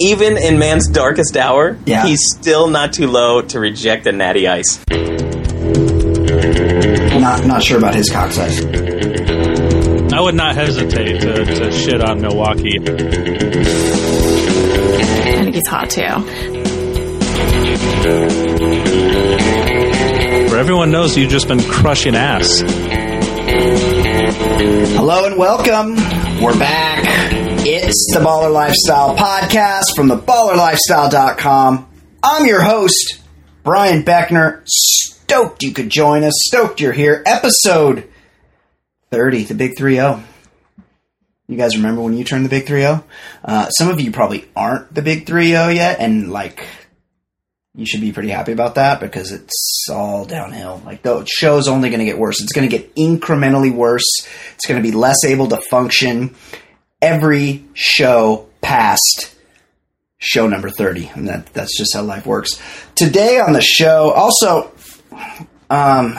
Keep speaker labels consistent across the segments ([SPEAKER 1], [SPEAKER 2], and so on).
[SPEAKER 1] Even in man's darkest hour,
[SPEAKER 2] Yeah.
[SPEAKER 1] he's still not too low to reject a natty ice.
[SPEAKER 2] Not not sure about his cock size.
[SPEAKER 3] I would not hesitate to, to shit on Milwaukee.
[SPEAKER 4] I think he's hot too.
[SPEAKER 3] For everyone knows you've just been crushing ass.
[SPEAKER 2] Hello and welcome. We're back. It's the Baller Lifestyle Podcast from the ballerlifestyle.com. I'm your host, Brian Beckner. Stoked you could join us. Stoked you're here. Episode 30, the big 3 0. You guys remember when you turned the big 3 0? Uh, some of you probably aren't the big 3 0 yet, and like, you should be pretty happy about that because it's all downhill. Like the show's only going to get worse. It's going to get incrementally worse. It's going to be less able to function every show past show number 30 and that that's just how life works. Today on the show also um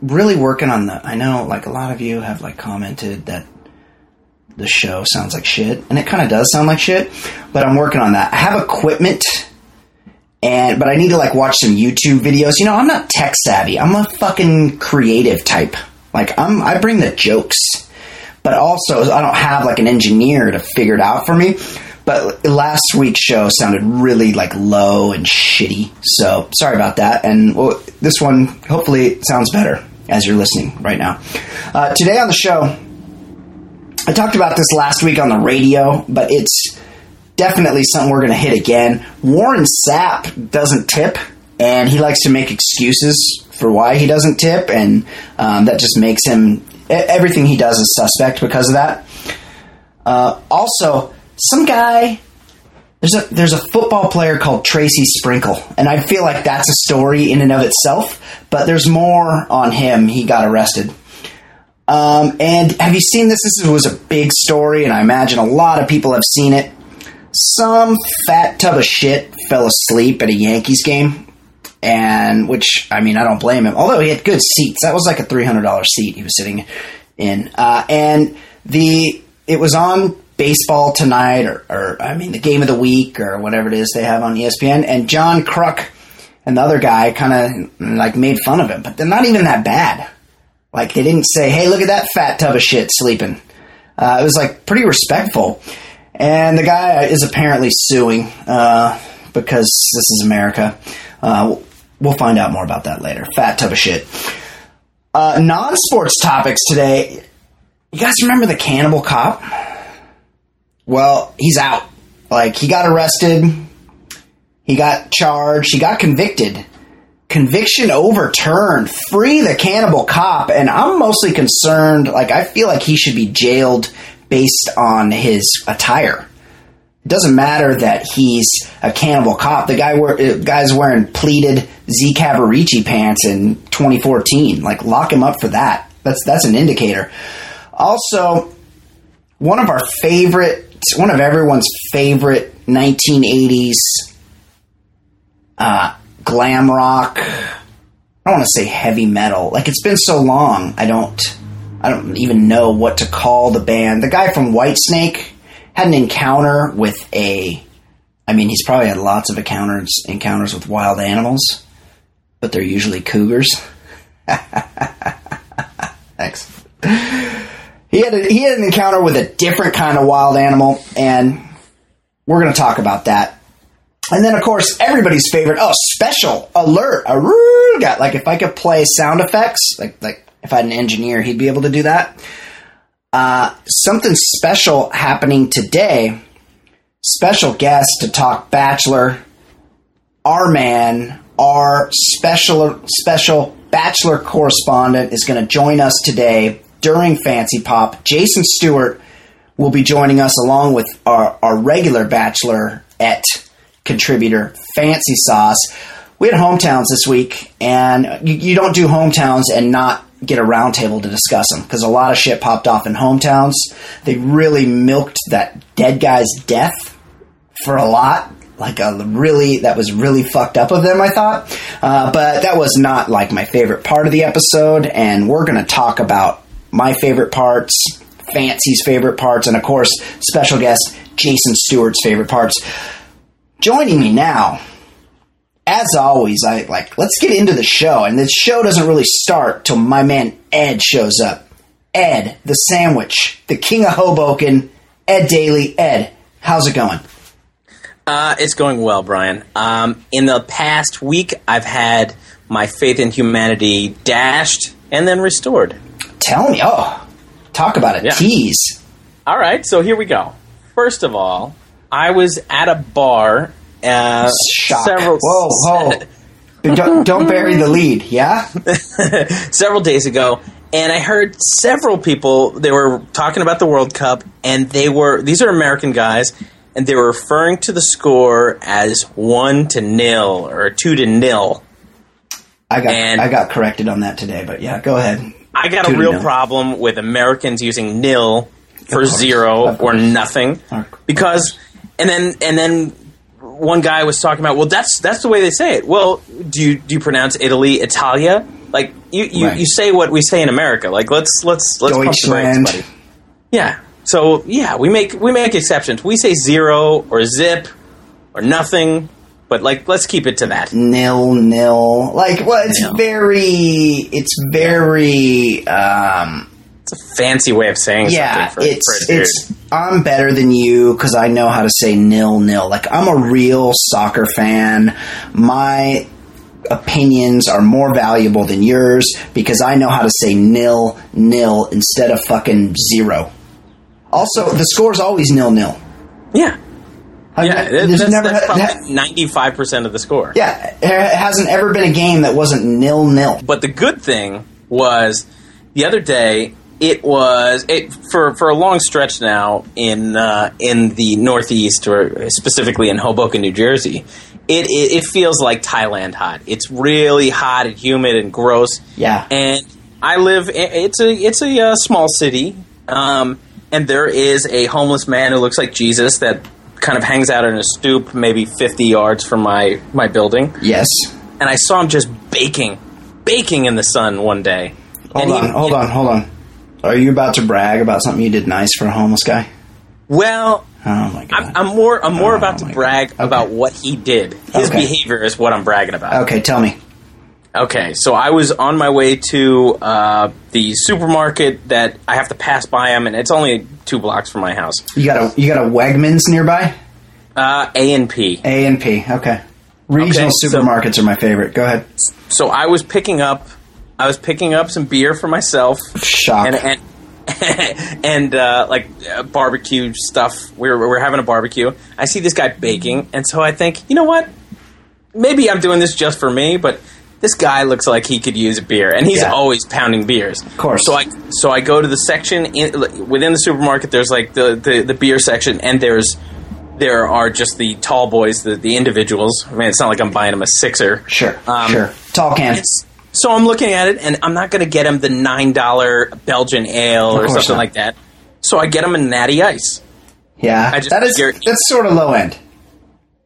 [SPEAKER 2] really working on the I know like a lot of you have like commented that the show sounds like shit and it kind of does sound like shit, but I'm working on that. I have equipment and but I need to like watch some YouTube videos. You know, I'm not tech savvy. I'm a fucking creative type. Like I'm I bring the jokes. But also I don't have like an engineer to figure it out for me. But last week's show sounded really like low and shitty. So sorry about that. And well, this one hopefully sounds better as you're listening right now. Uh, today on the show, I talked about this last week on the radio, but it's definitely something we're going to hit again. Warren Sapp doesn't tip, and he likes to make excuses for why he doesn't tip, and um, that just makes him everything he does is suspect because of that. Uh, also, some guy there's a there's a football player called Tracy Sprinkle, and I feel like that's a story in and of itself. But there's more on him. He got arrested. Um, and have you seen this? This was a big story, and I imagine a lot of people have seen it. Some fat tub of shit fell asleep at a Yankees game, and which I mean I don't blame him. Although he had good seats, that was like a three hundred dollar seat he was sitting in, uh, and the it was on baseball tonight, or, or I mean the game of the week, or whatever it is they have on ESPN, and John Kruk and the other guy kind of like made fun of him, but they're not even that bad. Like they didn't say, "Hey, look at that fat tub of shit sleeping." Uh, it was like pretty respectful, and the guy is apparently suing uh, because this is America. Uh, we'll find out more about that later. Fat tub of shit. Uh, non-sports topics today. You guys remember the cannibal cop? Well, he's out. Like he got arrested, he got charged, he got convicted conviction overturned. Free the cannibal cop. And I'm mostly concerned, like, I feel like he should be jailed based on his attire. It doesn't matter that he's a cannibal cop. The guy wear, uh, guy's wearing pleated Z. Cavaricci pants in 2014. Like, lock him up for that. That's that's an indicator. Also, one of our favorite, one of everyone's favorite 1980s uh, glam rock. I don't want to say heavy metal. Like it's been so long, I don't, I don't even know what to call the band. The guy from Whitesnake had an encounter with a. I mean, he's probably had lots of encounters encounters with wild animals, but they're usually cougars. Thanks. He had a, he had an encounter with a different kind of wild animal, and we're going to talk about that. And then, of course, everybody's favorite. Oh, special alert! Got like if I could play sound effects, like like if I had an engineer, he'd be able to do that. Uh, something special happening today. Special guest to talk Bachelor. Our man, our special special Bachelor correspondent, is going to join us today during Fancee Pop. Jason Stewart will be joining us along with our, our regular Bachelor et contributor, Fancy Sauce. We had hometowns this week, and you, you don't do hometowns and not get a roundtable to discuss them because a lot of shit popped off in hometowns. They really milked that dead guy's death for a lot. Like a really, that was really fucked up of them, I thought. Uh, but that was not like my favorite part of the episode, and we're to talk about my favorite parts, Fancy's favorite parts, and of course, special guest Jason Stewart's favorite parts. Joining me now, as always, I like let's get into the show, and the show doesn't really start till my man Ed shows up. Ed, the sandwich, the king of Hoboken, Ed Daly. Ed, how's it going?
[SPEAKER 1] Uh, it's going well, Brian. Um, in the past week, I've had my faith in humanity dashed and then restored.
[SPEAKER 2] Tell me, oh, talk about a
[SPEAKER 1] Yeah.
[SPEAKER 2] tease.
[SPEAKER 1] All right, so here we go. First of all, I was at a bar. Uh,
[SPEAKER 2] Shock.
[SPEAKER 1] Several,
[SPEAKER 2] whoa, whoa. don't, don't bury the lead, yeah?
[SPEAKER 1] several days ago, and I heard several people. They were talking about the World Cup, and they were these are American guys, and they were referring to the score as one to nil or two to nil.
[SPEAKER 2] I got
[SPEAKER 1] And-
[SPEAKER 2] I got corrected on that today, but yeah, go ahead.
[SPEAKER 1] I got
[SPEAKER 2] Two
[SPEAKER 1] a real problem with Americans using nil for
[SPEAKER 2] course,
[SPEAKER 1] zero or nothing because and then and then one guy was talking about well that's that's the way they say it. Well, do you do you pronounce Italy Italia? Like you you,
[SPEAKER 2] Right.
[SPEAKER 1] you say what we say in America. Like let's let's let's pump the brakes, buddy. Yeah. So yeah, we make we make exceptions. We say zero or zip or nothing, but like let's keep it to that.
[SPEAKER 2] Nil nil. Like well it's
[SPEAKER 1] Nil.
[SPEAKER 2] very it's very um
[SPEAKER 1] It's a fancy way of saying
[SPEAKER 2] yeah,
[SPEAKER 1] something for,
[SPEAKER 2] it's
[SPEAKER 1] for
[SPEAKER 2] it's I'm better than you because I know how to say nil nil. Like I'm a real soccer fan. My opinions are more valuable than yours because I know how to say nil nil instead of fucking zero. Also, the score's always nil nil.
[SPEAKER 1] yeah.
[SPEAKER 2] I've
[SPEAKER 1] Yeah,
[SPEAKER 2] ne-
[SPEAKER 1] that's,
[SPEAKER 2] never
[SPEAKER 1] that's
[SPEAKER 2] ha- ha-
[SPEAKER 1] ninety-five percent of the score.
[SPEAKER 2] yeah, there hasn't ever been a game that wasn't nil nil.
[SPEAKER 1] But the good thing was the other day it was it for for a long stretch now in uh, in the Northeast or specifically in Hoboken, New Jersey. It, it it feels like Thailand hot. It's really hot and humid and gross.
[SPEAKER 2] Yeah.
[SPEAKER 1] and I live. It's a it's a uh, small city, um, and there is a homeless man who looks like Jesus that kind of hangs out in a stoop, maybe fifty yards from my my building
[SPEAKER 2] Yes.
[SPEAKER 1] and I saw him just baking, baking in the sun one day.
[SPEAKER 2] Hold
[SPEAKER 1] and
[SPEAKER 2] on, hold on, hold on. Are you about to brag about something you did nice for a homeless guy?
[SPEAKER 1] Well,
[SPEAKER 2] Oh my god.
[SPEAKER 1] I'm, I'm more I'm more
[SPEAKER 2] Oh
[SPEAKER 1] about to brag about what he did. His
[SPEAKER 2] Okay.
[SPEAKER 1] behavior is what I'm bragging about.
[SPEAKER 2] okay, tell me.
[SPEAKER 1] Okay, so I was on my way to uh, the supermarket that I have to pass by him, and it's only two blocks from my house.
[SPEAKER 2] You got a you got a Wegmans nearby?
[SPEAKER 1] Uh, A and P.
[SPEAKER 2] A and P. Okay. Regional
[SPEAKER 1] Okay, so-
[SPEAKER 2] supermarkets are my favorite. Go ahead.
[SPEAKER 1] So I was picking up, I was picking up some beer for myself.
[SPEAKER 2] Shock.
[SPEAKER 1] and and and uh, like uh, barbecue stuff. We're we're having a barbecue. I see this guy baking, and so I think, you know what? Maybe I'm doing this just for me, but this guy looks like he could use a beer, and he's
[SPEAKER 2] Yeah.
[SPEAKER 1] always pounding beers. Of
[SPEAKER 2] course.
[SPEAKER 1] So I so I go to the section in, within the supermarket. There's like the, the the beer section, and there's there are just the tall boys, the the individuals. I mean, it's not like I'm buying them a sixer.
[SPEAKER 2] sure.
[SPEAKER 1] Um,
[SPEAKER 2] sure. Tall can.
[SPEAKER 1] So I'm looking at it, and I'm not going to get him the nine dollar Belgian ale or something
[SPEAKER 2] not.
[SPEAKER 1] like that. So I get him a natty ice.
[SPEAKER 2] Yeah.
[SPEAKER 1] I just
[SPEAKER 2] that is
[SPEAKER 1] figured-
[SPEAKER 2] that's sort of low end.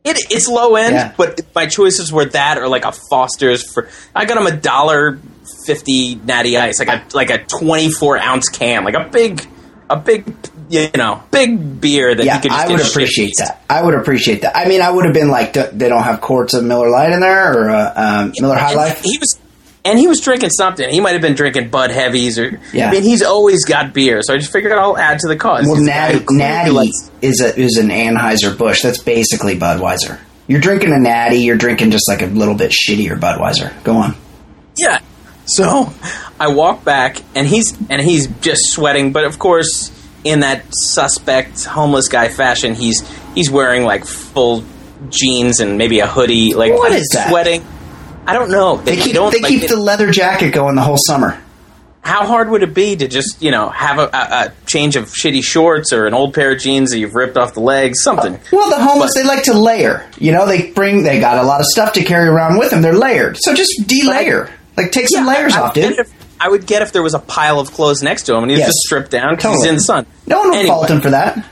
[SPEAKER 1] It, it's low end,
[SPEAKER 2] Yeah.
[SPEAKER 1] but my choices were that or like a Foster's for. I got him a dollar fifty natty ice, like a like a twenty four ounce can, like a big, a big, you know, big beer that
[SPEAKER 2] Yeah,
[SPEAKER 1] he could. Just
[SPEAKER 2] I would appreciate that. I would appreciate that. I mean, I would have been like, "D- they don't have quarts of Miller Lite in there or uh, um, Miller High Life.
[SPEAKER 1] He was, and he was drinking something. He might have been drinking Bud Heavies, or
[SPEAKER 2] Yeah.
[SPEAKER 1] I mean, he's always got beer. So I just figured I'll add to the cause.
[SPEAKER 2] Well, Natty, Natty
[SPEAKER 1] likes-
[SPEAKER 2] is a is an Anheuser Busch. That's basically Budweiser. You're drinking a Natty. You're drinking just like a little bit shittier Budweiser. Go on.
[SPEAKER 1] Yeah. So I walk back, and he's and he's just sweating. But of course, in that suspect homeless guy fashion, he's he's wearing like full jeans and maybe a hoodie. Like
[SPEAKER 2] what is I'm
[SPEAKER 1] that? I don't know.
[SPEAKER 2] They keep
[SPEAKER 1] don't
[SPEAKER 2] they
[SPEAKER 1] like
[SPEAKER 2] keep
[SPEAKER 1] it-
[SPEAKER 2] the leather jacket going the whole summer.
[SPEAKER 1] How hard would it be to just you know have a, a, a change of shitty shorts or an old pair of jeans that you've ripped off the legs? Something.
[SPEAKER 2] Well, the homeless
[SPEAKER 1] But-
[SPEAKER 2] they like to layer. You know, they bring they got a lot of stuff to carry around with them. They're layered, so just delayer. Like take some
[SPEAKER 1] Yeah,
[SPEAKER 2] layers
[SPEAKER 1] I, I
[SPEAKER 2] off, dude.
[SPEAKER 1] if, I would get if there was a pile of clothes next to him and he was
[SPEAKER 2] Yes.
[SPEAKER 1] just stripped down because he's in the sun.
[SPEAKER 2] No one would
[SPEAKER 1] Anyway.
[SPEAKER 2] fault him for that.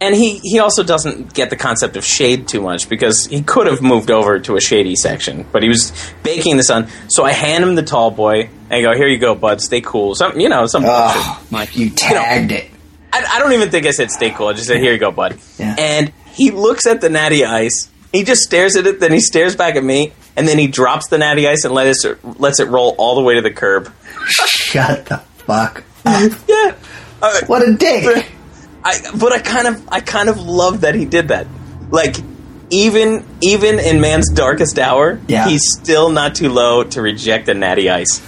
[SPEAKER 1] And he, he also doesn't get the concept of shade too much because he could have moved over to a shady section, but he was baking in the sun. So I hand him the tall boy and I go, "Here you go, bud. Stay cool." Some you know some
[SPEAKER 2] Oh,
[SPEAKER 1] bullshit.
[SPEAKER 2] you tagged it.
[SPEAKER 1] I, I don't even think I said "stay cool." I just said, "Here you go, bud."
[SPEAKER 2] Yeah.
[SPEAKER 1] And he looks at the natty ice. He just stares at it, then he stares back at me, and then he drops the natty ice and lets it lets it roll all the way to the curb.
[SPEAKER 2] Shut the fuck. up.
[SPEAKER 1] Yeah. Uh,
[SPEAKER 2] What a dick.
[SPEAKER 1] I but I kind of I kind of love that he did that. Like even even in man's darkest hour,
[SPEAKER 2] Yeah.
[SPEAKER 1] he's still not too low to reject a natty ice.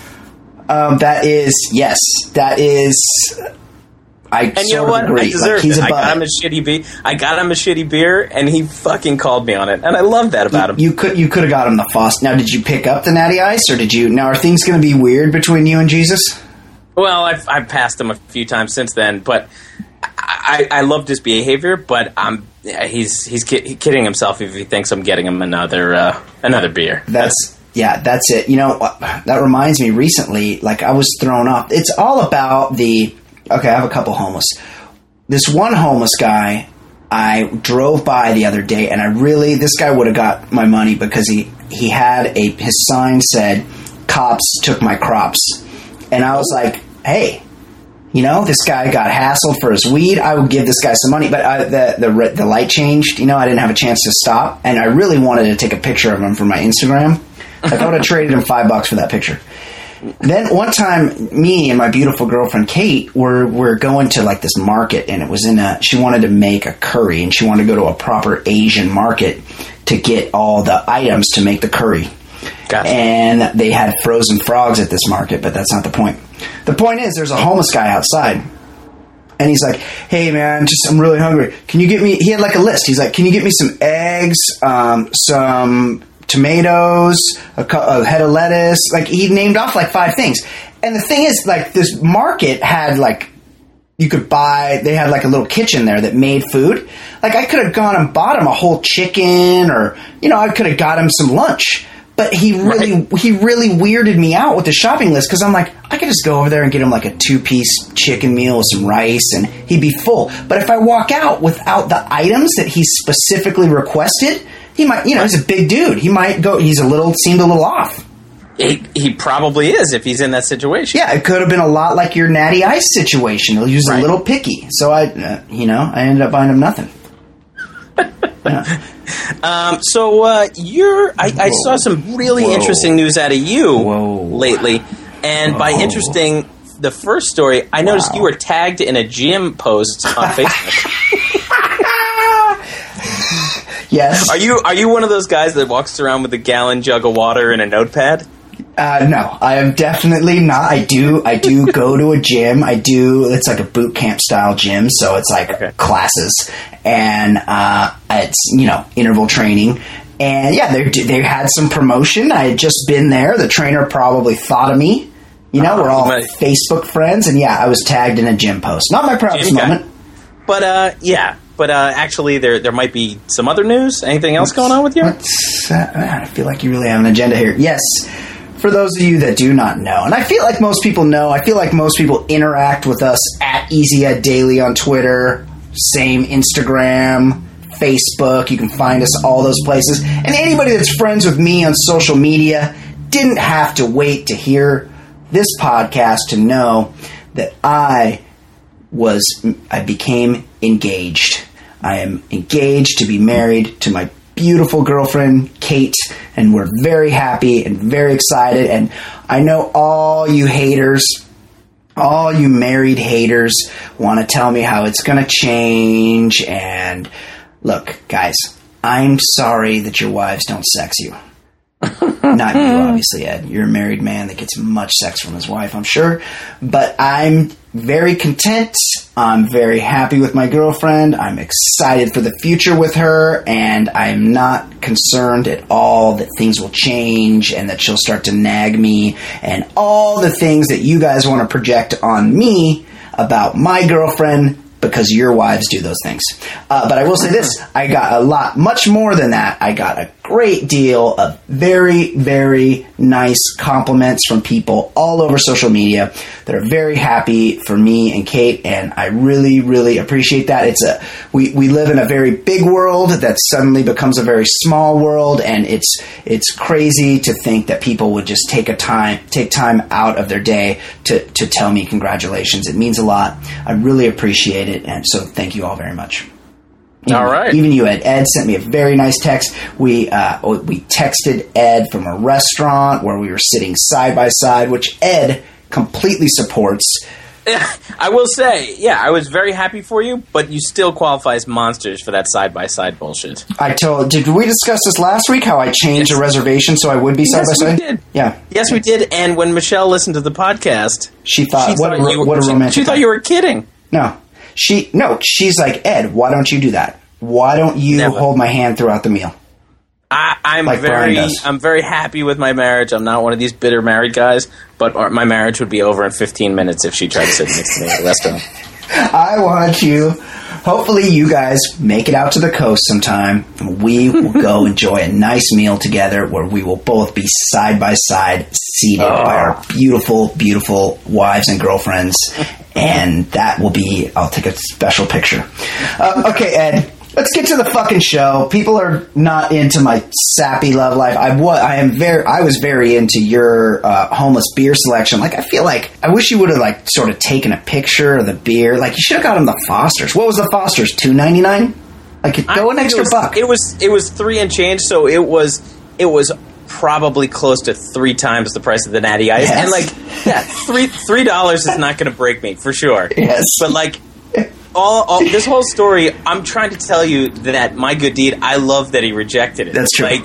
[SPEAKER 2] Um, that is yes. That is. I
[SPEAKER 1] And you know what?
[SPEAKER 2] agree.
[SPEAKER 1] I
[SPEAKER 2] Like,
[SPEAKER 1] deserved it. I got him a shitty beer. I got him a shitty beer, and he fucking called me on it, and I love that about him.
[SPEAKER 2] You could you could have got him the Foss. Now, did you pick up the Natty Ice, or did you? Now, are things going to be weird between you and Jesus?
[SPEAKER 1] Well, I've, I've passed him a few times since then, but I, I, loved his behavior. But I'm he's he's ki- kidding himself if he thinks I'm getting him another uh, another beer.
[SPEAKER 2] That's yeah, that's it. You know, that reminds me. Recently, like I was thrown off. It's all about the. Okay, I have a couple homeless. This one homeless guy, I drove by the other day, and I really this guy would have got my money because he he had a his sign said, "Cops took my crops," and I was like, "Hey." You know, this guy got hassled for his weed. I would give this guy some money, but I, the the the light changed. You know, I didn't have a chance to stop, and I really wanted to take a picture of him for my Instagram. I would have traded him five bucks for that picture. Then one time, me and my beautiful girlfriend Kate were were going to like this market, and it was in a. She wanted to make a curry, and she wanted to go to a proper Asian market to get all the items to make the curry.
[SPEAKER 1] Gotcha.
[SPEAKER 2] And they had frozen frogs at this market, but that's not the point. The point is, there's a homeless guy outside, and he's like, "Hey man, just I'm really hungry. Can you get me?" He had like a list. He's like, "Can you get me some eggs, um, some tomatoes, a, cu- a head of lettuce?" Like he named off like five things. And the thing is, like this market had like you could buy they had like a little kitchen there that made food like i could have gone and bought him a whole chicken or you know i could have got him some lunch but he really he really weirded me out with the shopping list because i'm like i could just go over there and get him like a two piece chicken meal with some rice and he'd be full but if i walk out without the items that he specifically requested he might you know he's a big dude he might go he's a little seemed a little off
[SPEAKER 1] He, he probably is if he's in that situation.
[SPEAKER 2] yeah, it could have been a lot like your Natty Ice situation. He was a little picky, so I, uh, you know, I ended up buying him nothing. Yeah.
[SPEAKER 1] Um, so uh, you're, I, I saw some really
[SPEAKER 2] Whoa.
[SPEAKER 1] interesting news out of you
[SPEAKER 2] Whoa.
[SPEAKER 1] lately, and by interesting, the first story I noticed
[SPEAKER 2] Wow.
[SPEAKER 1] you were tagged in a gym post on Facebook.
[SPEAKER 2] Yes.
[SPEAKER 1] are you are you one of those guys that walks around with a gallon jug of water and a notepad?
[SPEAKER 2] Uh, no, I am definitely not. I do. I do go to a gym. I do. It's like a boot camp style gym, so it's like
[SPEAKER 1] Okay.
[SPEAKER 2] classes, and uh, it's you know interval training. And yeah, they they had some promotion. I had just been there. The trainer probably thought of me. You know, we're all
[SPEAKER 1] you might-
[SPEAKER 2] Facebook friends, and yeah, I was tagged in a gym post. Not my proudest
[SPEAKER 1] Gym
[SPEAKER 2] moment.
[SPEAKER 1] But uh, yeah, but uh, actually, there there might be some other news. Anything else going on with you?
[SPEAKER 2] Uh, I feel like you really have an agenda here. Yes, for those of you that do not know, and I feel like most people know, I feel like most people interact with us at Easy Ed Daly on Twitter, same Instagram, Facebook. You can find us all those places. And anybody that's friends with me on social media didn't have to wait to hear this podcast to know that I was I became engaged. I am engaged to be married to my beautiful girlfriend, Kate, and we're very happy and very excited. And I know all you haters, all you married haters want to tell me how it's going to change. And look, guys, I'm sorry that your wives don't sex you. Not you, obviously, Ed. You're a married man that gets much sex from his wife, I'm sure. But I'm very content. I'm very happy with my girlfriend. I'm excited for the future with her, and I'm not concerned at all that things will change and that she'll start to nag me and all the things that you guys want to project on me about my girlfriend because your wives do those things. Uh, but I will say this I got a lot, much more than that. I got a great deal of very, very nice compliments from people all over social media that are very happy for me and Kate, and I really, really appreciate that. It's a we, we live in a very big world that suddenly becomes a very small world, and it's it's crazy to think that people would just take a time take time out of their day to to tell me congratulations. It means a lot. I really appreciate it, and so thank you all very much.
[SPEAKER 1] All right.
[SPEAKER 2] Even you, Ed. Ed sent me a very nice text. We uh, we texted Ed from a restaurant where we were sitting side by side, which Ed completely supports.
[SPEAKER 1] I will say, yeah, I was very happy for you, but you still qualify as monsters for that side by side bullshit.
[SPEAKER 2] I told. Did we discuss this last week? How I changed
[SPEAKER 1] Yes.
[SPEAKER 2] a reservation so I would be side
[SPEAKER 1] Yes,
[SPEAKER 2] by
[SPEAKER 1] we
[SPEAKER 2] side.
[SPEAKER 1] did.
[SPEAKER 2] Yeah,
[SPEAKER 1] Yes, we did. And when Michelle listened to the podcast,
[SPEAKER 2] she thought
[SPEAKER 1] she
[SPEAKER 2] what
[SPEAKER 1] thought
[SPEAKER 2] a,
[SPEAKER 1] you
[SPEAKER 2] what a romantic.
[SPEAKER 1] She thought you were kidding.
[SPEAKER 2] No, she no. She's like Ed. Why don't you do that? Why don't you
[SPEAKER 1] Never.
[SPEAKER 2] hold my hand throughout the meal?
[SPEAKER 1] I, I'm
[SPEAKER 2] Like
[SPEAKER 1] very. I'm very happy with my marriage. I'm not one of these bitter married guys, but my marriage would be over in 15 minutes if she tried to sit next to me at a restaurant.
[SPEAKER 2] I want you. Hopefully, you guys make it out to the coast sometime. We will go enjoy a nice meal together where we will both be side by side, seated by our beautiful, beautiful wives and girlfriends. And that will be, I'll take a special picture. Uh, okay, Ed. Let's get to the fucking show. People are not into my sappy love life. I was, I am very, I was very into your uh, homeless beer selection. Like, I feel like I wish you would have like sort of taken a picture of the beer. Like, you should have got him the Fosters. What was the Fosters? Two ninety nine. Like, go an extra
[SPEAKER 1] it was,
[SPEAKER 2] buck.
[SPEAKER 1] It was it was three and change, so it was it was probably close to three times the price of the Natty Ice,
[SPEAKER 2] Yes.
[SPEAKER 1] and like yeah, three three dollars is not going to break me for sure.
[SPEAKER 2] Yes.
[SPEAKER 1] but like. All, all this whole story, I'm trying to tell you that my good deed. I love that he rejected it.
[SPEAKER 2] That's true.
[SPEAKER 1] Like,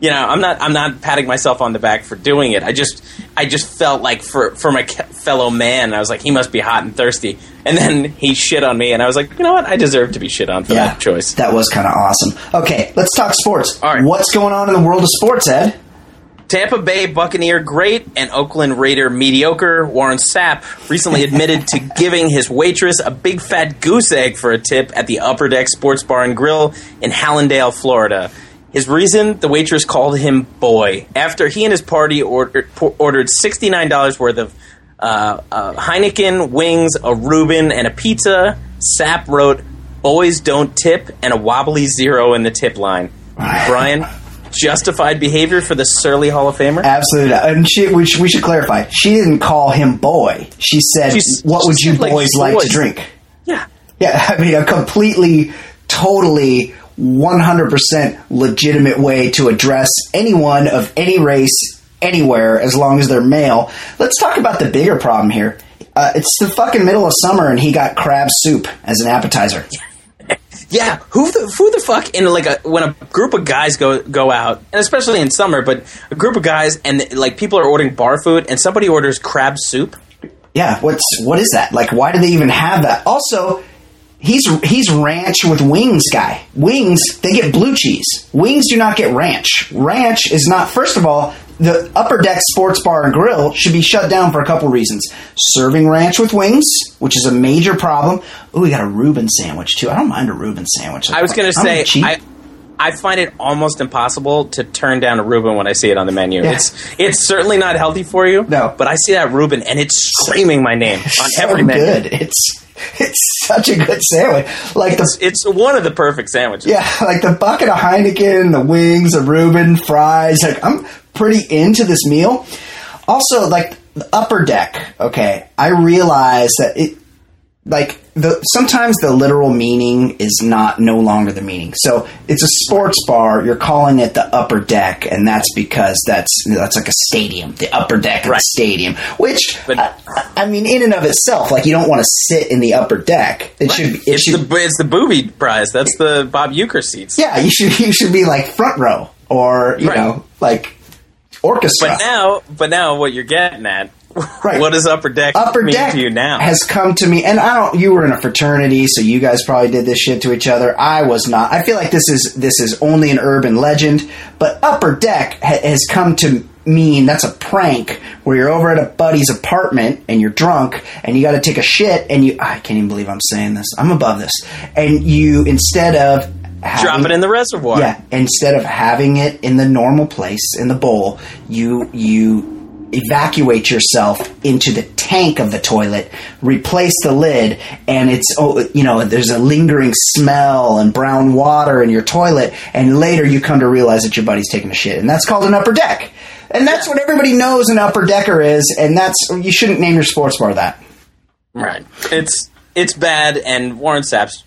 [SPEAKER 1] you know, I'm not I'm not patting myself on the back for doing it. I just I just felt like for for my fellow man, I was like, he must be hot and thirsty. And then he shit on me, and I was like, you know what? I deserve to be shit on for
[SPEAKER 2] yeah,
[SPEAKER 1] that choice.
[SPEAKER 2] That was kind of awesome. Okay, let's talk sports.
[SPEAKER 1] All right.
[SPEAKER 2] What's going on in the world of sports, Ed?
[SPEAKER 1] Tampa Bay Buccaneer great and Oakland Raider mediocre Warren Sapp recently admitted to giving his waitress a big fat goose egg for a tip at the Upper Deck Sports Bar and Grill in Hallandale, Florida. His reason: the waitress called him boy after he and his party ordered ordered sixty nine dollars worth of uh, uh, Heineken wings, a Reuben, and a pizza. Sapp wrote, "Boys don't tip," and a wobbly zero in the tip line. Brian, justified behavior for the Surly Hall of Famer.
[SPEAKER 2] Absolutely. And she, we, should, we should clarify. She didn't call him boy. She said,
[SPEAKER 1] She's-
[SPEAKER 2] "What
[SPEAKER 1] she
[SPEAKER 2] would you
[SPEAKER 1] said, like,
[SPEAKER 2] boys like to drink?"
[SPEAKER 1] Yeah.
[SPEAKER 2] Yeah, I mean, a completely, totally, 100% legitimate way to address anyone of any race, anywhere, as long as they're male. Let's talk about the bigger problem here. Uh, it's the fucking middle of summer, and he got crab soup as an appetizer.
[SPEAKER 1] Yeah, who the who the fuck in like a when a group of guys go go out, and especially in summer, but a group of guys and like people are ordering bar food, and somebody orders crab soup.
[SPEAKER 2] Yeah, what's what is that? Like, why do they even have that? Also, he's he's ranch with wings guy. Wings they get blue cheese. Wings do not get ranch. Ranch is not. First of all, the Upper Deck Sports Bar and Grill should be shut down for a couple reasons. Serving ranch with wings, which is a major problem. Oh, we got a Reuben sandwich too. I don't mind a Reuben sandwich.
[SPEAKER 1] I was gonna say. I. I find it almost impossible to turn down a Reuben when I see it on the menu.
[SPEAKER 2] Yeah.
[SPEAKER 1] It's it's certainly not healthy for you.
[SPEAKER 2] No.
[SPEAKER 1] but I see that Reuben and it's screaming my name on
[SPEAKER 2] so
[SPEAKER 1] every menu.
[SPEAKER 2] good. It's it's such a good sandwich. Like the
[SPEAKER 1] It's one of the perfect sandwiches.
[SPEAKER 2] Yeah, like the bucket of Heineken, the wings, the Reuben, fries. Like I'm pretty into this meal. Also, like the upper deck. Okay, I realize that it like the sometimes the literal meaning is not no longer the meaning. So it's a sports bar. You're calling it the upper deck, and that's because that's that's like a stadium, the upper deck of
[SPEAKER 1] Right.
[SPEAKER 2] a stadium. Which
[SPEAKER 1] But-
[SPEAKER 2] I, I mean, in and of itself, like you don't want to sit in the upper deck. It should. It
[SPEAKER 1] It's
[SPEAKER 2] should.
[SPEAKER 1] the it's the booby prize. That's the Bob Uecker seats.
[SPEAKER 2] yeah, you should. You should be like front row, or you
[SPEAKER 1] Right.
[SPEAKER 2] know, like orchestra.
[SPEAKER 1] But now, but now, what you're getting at?
[SPEAKER 2] Right.
[SPEAKER 1] What does upper deck
[SPEAKER 2] upper
[SPEAKER 1] mean
[SPEAKER 2] deck
[SPEAKER 1] to you now?
[SPEAKER 2] has come to me and i don't you were in a fraternity so you guys probably did this shit to each other i was not i feel like this is this is only an urban legend but upper deck ha- has come to mean that's a prank where you're over at a buddy's apartment and you're drunk and you got to take a shit and you i can't even believe i'm saying this i'm above this and you instead of having,
[SPEAKER 1] Drop it in the reservoir.
[SPEAKER 2] yeah, instead of having it in the normal place in the bowl, you you evacuate yourself into the tank of the toilet, replace the lid, and it's oh, you know there's a lingering smell and brown water in your toilet, and later you come to realize that your buddy's taking a shit, and that's called an upper deck. And that's what everybody knows an upper decker is, and that's you shouldn't name your sports bar that.
[SPEAKER 1] Right. It's it's bad, and Warren Sapp's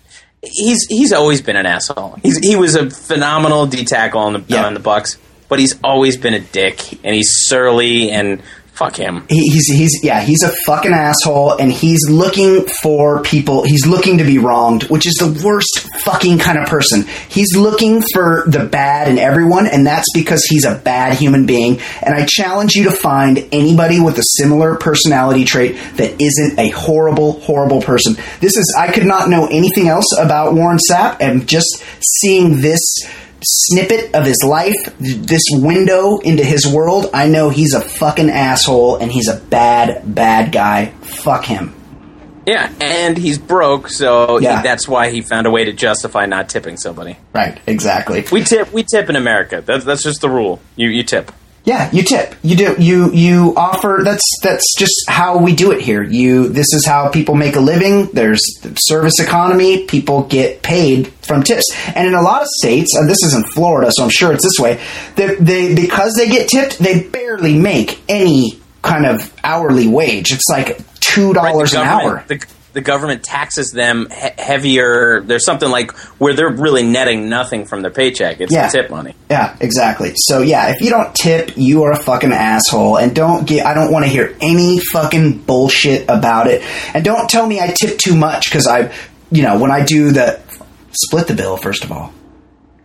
[SPEAKER 1] he's he's always been an asshole. He's he was a phenomenal D tackle on the
[SPEAKER 2] Yeah.
[SPEAKER 1] on the Bucs, but he's always been a dick, and he's surly, and fuck him.
[SPEAKER 2] he, he's he's yeah he's a fucking asshole and he's looking for people he's looking to be wronged which is the worst fucking kind of person he's looking for the bad in everyone and that's because he's a bad human being and i challenge you to find anybody with a similar personality trait that isn't a horrible horrible person this is i could not know anything else about warren sapp and just seeing this snippet of his life, this window into his world, I know he's a fucking asshole and he's a bad, bad guy. Fuck him.
[SPEAKER 1] Yeah, and he's broke, so
[SPEAKER 2] Yeah.
[SPEAKER 1] that's why he found a way to justify not tipping somebody.
[SPEAKER 2] Right, exactly.
[SPEAKER 1] We tip we tip in America. That's that's just the rule. You you tip.
[SPEAKER 2] Yeah, you tip. You do. You you offer. That's that's just how we do it here. You. This is how people make a living. There's the service economy. People get paid from tips, and in a lot of states, and this is in Florida, so I'm sure it's this way. They, they because they get tipped, they barely make any kind of hourly wage. It's like two dollars
[SPEAKER 1] the
[SPEAKER 2] an hour.
[SPEAKER 1] The, the government taxes them he- heavier. There's something like where they're really netting nothing from their paycheck. It's
[SPEAKER 2] Yeah.
[SPEAKER 1] the tip money.
[SPEAKER 2] Yeah, exactly. So yeah, if you don't tip, you are a fucking asshole, and don't get. I don't want to hear any fucking bullshit about it, and don't tell me I tip too much because I, you know, when I do the split the bill. First of all,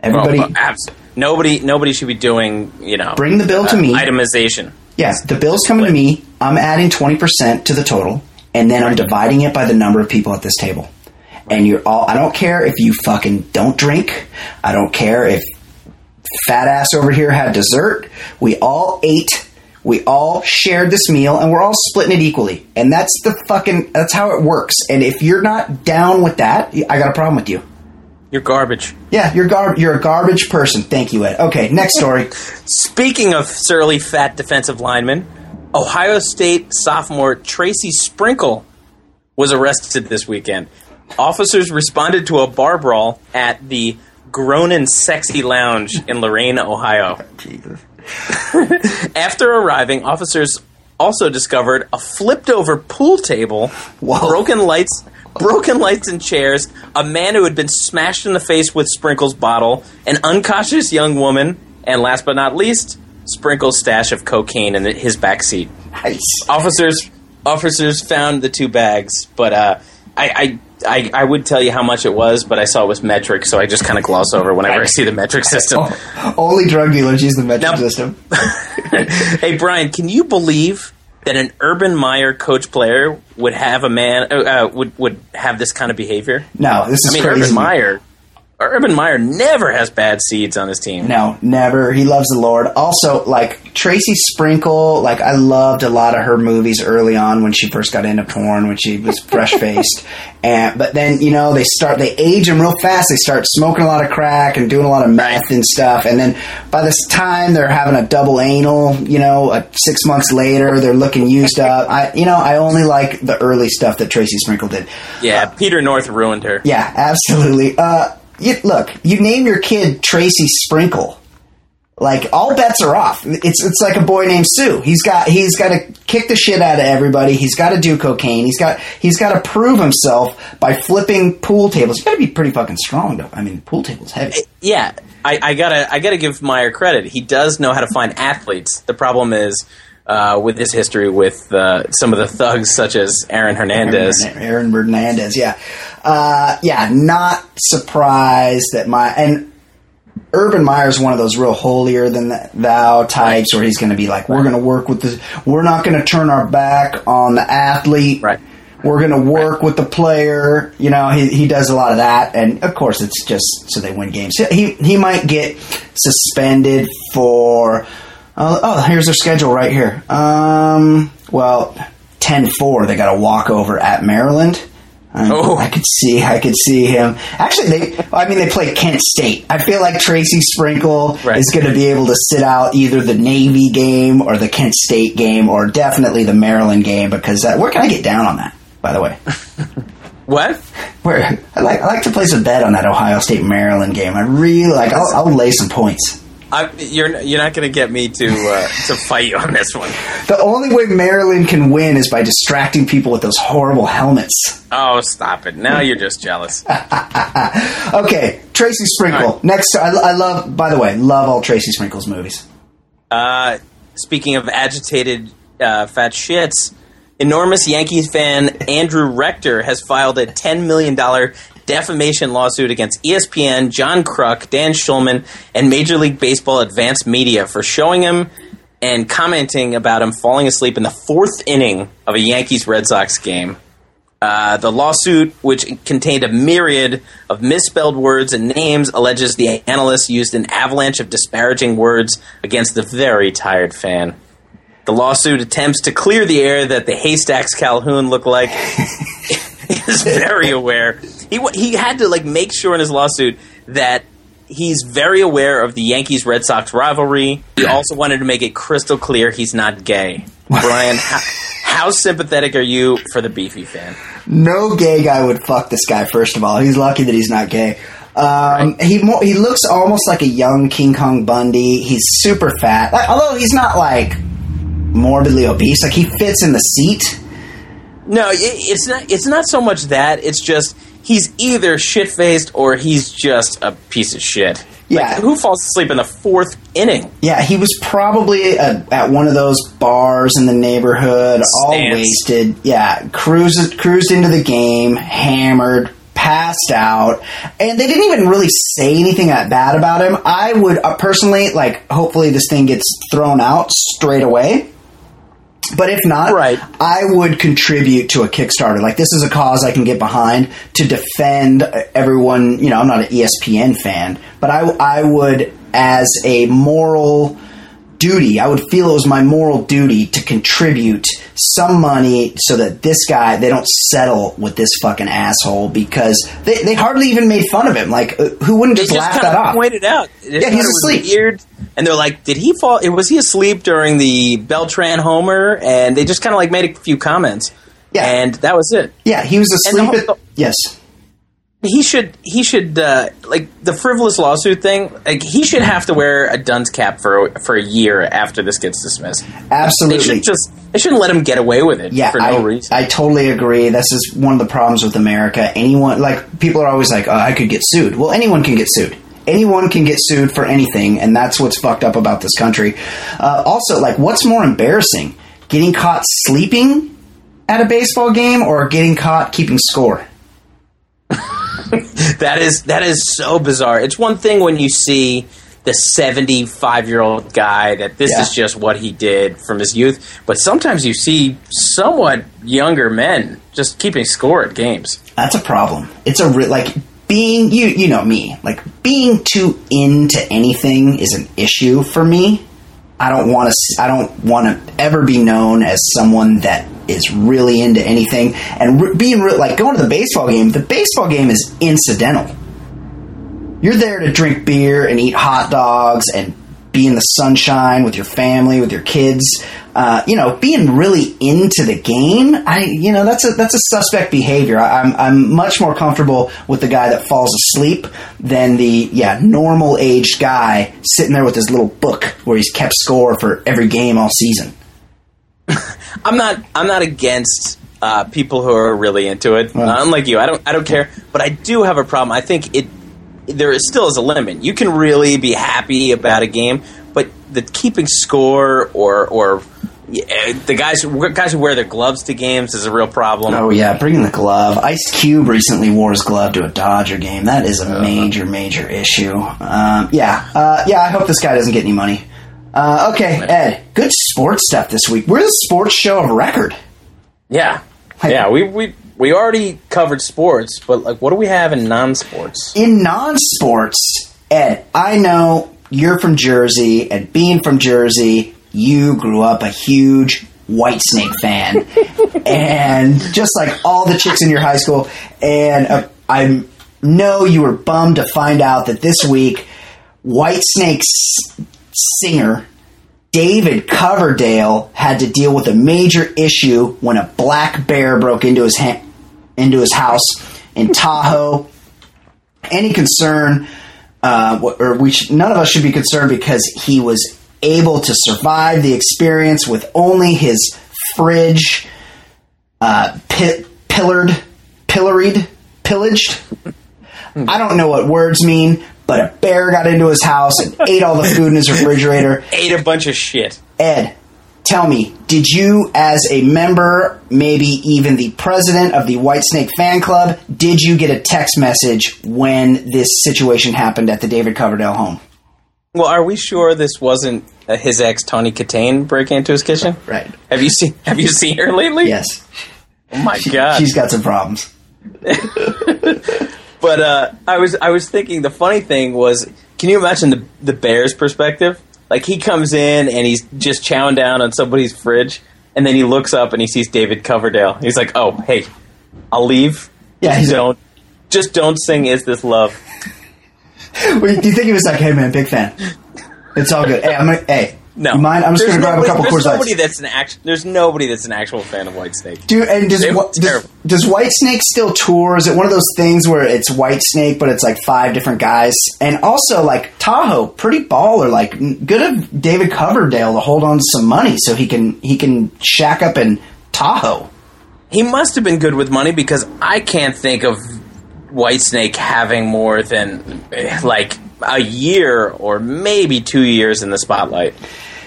[SPEAKER 2] everybody
[SPEAKER 1] Well, abs- nobody nobody should be doing you know
[SPEAKER 2] bring the bill to
[SPEAKER 1] uh,
[SPEAKER 2] me.
[SPEAKER 1] itemization.
[SPEAKER 2] Yeah, the bill's coming to me. I'm adding twenty percent to the total, and then I'm dividing it by the number of people at this table. And you're all. I don't care if you fucking don't drink. I don't care if fat ass over here had dessert. We all ate. We all shared this meal, and we're all splitting it equally. And that's the fucking. That's how it works. And if you're not down with that, I got a problem with you.
[SPEAKER 1] You're garbage.
[SPEAKER 2] Yeah, you're gar- You're a garbage person. Thank you, Ed. Okay, next story.
[SPEAKER 1] Speaking of surly fat defensive linemen, Ohio State sophomore Tracy Sprinkle was arrested this weekend. Officers responded to a bar brawl at the Gronin Sexy Lounge in Lorain, Ohio. Jesus. After arriving, officers also discovered a flipped over pool table,
[SPEAKER 2] Whoa.
[SPEAKER 1] broken lights, broken lights and chairs, a man who had been smashed in the face with Sprinkle's bottle, an unconscious young woman, and last but not least, Sprinkle's stash of cocaine in his back seat.
[SPEAKER 2] Nice.
[SPEAKER 1] Officers officers found the two bags, but uh, I, I I I would tell you how much it was, but I saw it was metric, so I just kind of gloss over whenever I see the metric system.
[SPEAKER 2] Only drug dealers use the metric
[SPEAKER 1] Now-
[SPEAKER 2] system.
[SPEAKER 1] hey Brian, can you believe that an Urban Meyer coach player would have a man uh, uh, would would have this kind of behavior?
[SPEAKER 2] No, this is
[SPEAKER 1] I mean,
[SPEAKER 2] crazy.
[SPEAKER 1] Urban Meyer, Urban Meyer never has bad seeds on his team.
[SPEAKER 2] No, never. He loves the Lord. Also, like Tracy Sprinkle, like I loved a lot of her movies early on when she first got into porn, when she was fresh faced. and but then you know they start they age them real fast. They start smoking a lot of crack and doing a lot of meth and stuff. And then by this time they're having a double anal. You know, uh, six months later they're looking used up. I you know I only like the early stuff that Tracy Sprinkle did.
[SPEAKER 1] Yeah, Peter North ruined her.
[SPEAKER 2] Yeah, absolutely. Uh, you, look, you name your kid Tracy Sprinkle. Like all bets are off. It's it's like a boy named Sue. He's got he's got to kick the shit out of everybody. He's got to do cocaine. He's got he's got to prove himself by flipping pool tables. You got to be pretty fucking strong though. I mean, pool tables heavy.
[SPEAKER 1] Yeah, I, I gotta I gotta give Meyer credit. He does know how to find athletes. The problem is uh, with his history with uh, some of the thugs, such as Aaron Hernandez.
[SPEAKER 2] Aaron Hernandez, yeah, uh, yeah. Not surprised that my and Urban Meyer is one of those real holier than thou types, where he's going to be like, "We're going to work with the, we're not going to turn our back on the athlete."
[SPEAKER 1] Right.
[SPEAKER 2] We're going to work right. with the player. You know, he, he does a lot of that, and of course, it's just so they win games. He he might get suspended for. Uh, oh, here's their schedule right here. Um, well, 10-4, they got a walkover at Maryland. I, oh. I could see, I could see him. Actually, they, I mean, they play Kent State. I feel like Tracy Sprinkle right. is going to be able to sit out either the Navy game or the Kent State game or definitely the Maryland game because uh, where can I get down on that? By the way,
[SPEAKER 1] what?
[SPEAKER 2] Where I like, I like to place a bet on that Ohio State Maryland game. I really like. I'll, I'll lay some points.
[SPEAKER 1] I, you're you're not going to get me to uh, to fight you on this one.
[SPEAKER 2] The only way Maryland can win is by distracting people with those horrible helmets.
[SPEAKER 1] Oh, stop it! Now you're just jealous.
[SPEAKER 2] okay, Tracy Sprinkle. Right. Next, I, I, love. By the way, love all Tracy Sprinkle's movies.
[SPEAKER 1] Uh, speaking of agitated uh, fat shits, enormous Yankees fan Andrew Rector has filed a ten million dollar defamation lawsuit against ESPN, John Kruk, Dan Shulman, and Major League Baseball Advanced Media for showing him and commenting about him falling asleep in the fourth inning of a Yankees Red Sox game. Uh, the lawsuit, which contained a myriad of misspelled words and names, alleges the analyst used an avalanche of disparaging words against the very tired fan. The lawsuit attempts to clear the air that the Haystacks Calhoun look like is very aware he he had to like make sure in his lawsuit that he's very aware of the Yankees Red Sox rivalry. He also wanted to make it crystal clear he's not gay. Brian, how, how, sympathetic are you for the beefy fan?
[SPEAKER 2] No gay guy would fuck this guy. First of all, he's lucky that he's not gay. Um, right. He he looks almost like a young King Kong Bundy. He's super fat, although he's not like morbidly obese. Like he fits in the seat.
[SPEAKER 1] No, it's not. It's not so much that. It's just he's either shit faced or he's just a piece of shit.
[SPEAKER 2] Yeah.
[SPEAKER 1] Like, who falls asleep in the fourth inning?
[SPEAKER 2] Yeah, he was probably a, at one of those bars in the neighborhood, Stance. all wasted. Yeah, cruised cruised into the game, hammered, passed out, and they didn't even really say anything that bad about him. I would uh, personally like. Hopefully, this thing gets thrown out straight away. But if not,
[SPEAKER 1] right.
[SPEAKER 2] I would contribute to a Kickstarter. Like this is a cause I can get behind to defend everyone. You know, I'm not an ESPN fan, but I I would as a moral duty. I would feel it was my moral duty to contribute some money so that this guy they don't settle with this fucking asshole because they, they hardly even made fun of him. Like uh, who wouldn't just, just laugh that off?
[SPEAKER 1] Pointed out,
[SPEAKER 2] yeah, he's asleep.
[SPEAKER 1] Weird, and they're like, "Did he fall? Was he asleep during the Beltran homer?" And they just kind of like made a few comments. Yeah, and that was it.
[SPEAKER 2] Yeah, he was asleep. Whole, at, yes,
[SPEAKER 1] he should he should uh, like the frivolous lawsuit thing. Like he should have to wear a dunce cap for for a year after this gets dismissed.
[SPEAKER 2] Absolutely,
[SPEAKER 1] they should just they shouldn't let him get away with it.
[SPEAKER 2] Yeah,
[SPEAKER 1] for no
[SPEAKER 2] I,
[SPEAKER 1] reason.
[SPEAKER 2] I totally agree. This is one of the problems with America. Anyone like people are always like, oh, I could get sued. Well, anyone can get sued. Anyone can get sued for anything, and that's what's fucked up about this country. Uh, also, like, what's more embarrassing, getting caught sleeping at a baseball game or getting caught keeping score?
[SPEAKER 1] that is that is so bizarre. It's one thing when you see the 75 year old guy that this yeah. is just what he did from his youth, but sometimes you see somewhat younger men just keeping score at games.
[SPEAKER 2] That's a problem. It's a re- like being you you know me like being too into anything is an issue for me. I don't want to I don't want to ever be known as someone that is really into anything and re- being re- like going to the baseball game. The baseball game is incidental. You're there to drink beer and eat hot dogs and be in the sunshine with your family, with your kids. Uh, you know, being really into the game, I, you know, that's a that's a suspect behavior. I, I'm I'm much more comfortable with the guy that falls asleep than the yeah normal aged guy sitting there with his little book where he's kept score for every game all season.
[SPEAKER 1] I'm not. I'm not against uh, people who are really into it.
[SPEAKER 2] Well-
[SPEAKER 1] Uh, unlike you, I don't. I don't care. But I do have a problem. I think it. There is still is a limit. You can really be happy about a game, the keeping score or or yeah, the guys guys who wear their gloves to games is a real problem.
[SPEAKER 2] Oh yeah, bringing the glove. Ice Cube recently wore his glove to a Dodger game. That is a major, major issue. Um, yeah, uh, yeah. I hope this guy doesn't get any money. Uh, okay, Ed. Good sports stuff this week. We're the sports show of record.
[SPEAKER 1] Yeah, yeah. We we we already covered sports, but like, what do we have in non-sports?
[SPEAKER 2] In non-sports, Ed, I know you're from Jersey, and being from Jersey, you grew up a huge Whitesnake fan, and just like all the chicks in your high school. And uh, I know you were bummed to find out that this week, Whitesnake's singer David Coverdale had to deal with a major issue when a black bear broke into his ha- into his house in Tahoe. Any concern, uh, or we should, none of us should be concerned because he was able to survive the experience with only his fridge uh, pi- pillared, pilloried, pillaged. I don't know what words mean, but a bear got into his house and ate all the food in his refrigerator.
[SPEAKER 1] Ate a bunch of shit.
[SPEAKER 2] Ed, tell me, did you, as a member, maybe even the president of the Whitesnake fan club, did you get a text message when this situation happened at the David Coverdale home?
[SPEAKER 1] Well, are we sure this wasn't uh, his ex Tawny Kitaen breaking into his kitchen?
[SPEAKER 2] Right.
[SPEAKER 1] Have you seen Have you seen her lately?
[SPEAKER 2] Yes.
[SPEAKER 1] Oh my god.
[SPEAKER 2] She's got some problems.
[SPEAKER 1] But uh, I was I was thinking the funny thing was, can you imagine the the bear's perspective? Like he comes in and he's just chowing down on somebody's fridge, and then he looks up and he sees David Coverdale. He's like, "Oh, hey, I'll leave.
[SPEAKER 2] Yeah, he's-
[SPEAKER 1] don't just don't sing "Is This Love."
[SPEAKER 2] Wait, do you think he was like, hey man, big fan? It's all good. Hey, I'm gonna, hey,
[SPEAKER 1] No,
[SPEAKER 2] you mind? I'm just gonna grab a couple
[SPEAKER 1] There's
[SPEAKER 2] Coors
[SPEAKER 1] nobody
[SPEAKER 2] Lights.
[SPEAKER 1] that's an act. There's nobody that's an actual fan of Whitesnake.
[SPEAKER 2] Dude, and does,
[SPEAKER 1] They were
[SPEAKER 2] what, does, does Whitesnake still tour? Is it one of those things where it's Whitesnake, but it's like five different guys? And also, like Tahoe, pretty baller. Like, good of David Coverdale to hold on to some money so he can he can shack up in Tahoe.
[SPEAKER 1] He must have been good with money because I can't think of Whitesnake having more than eh, like a year or maybe two years in the spotlight.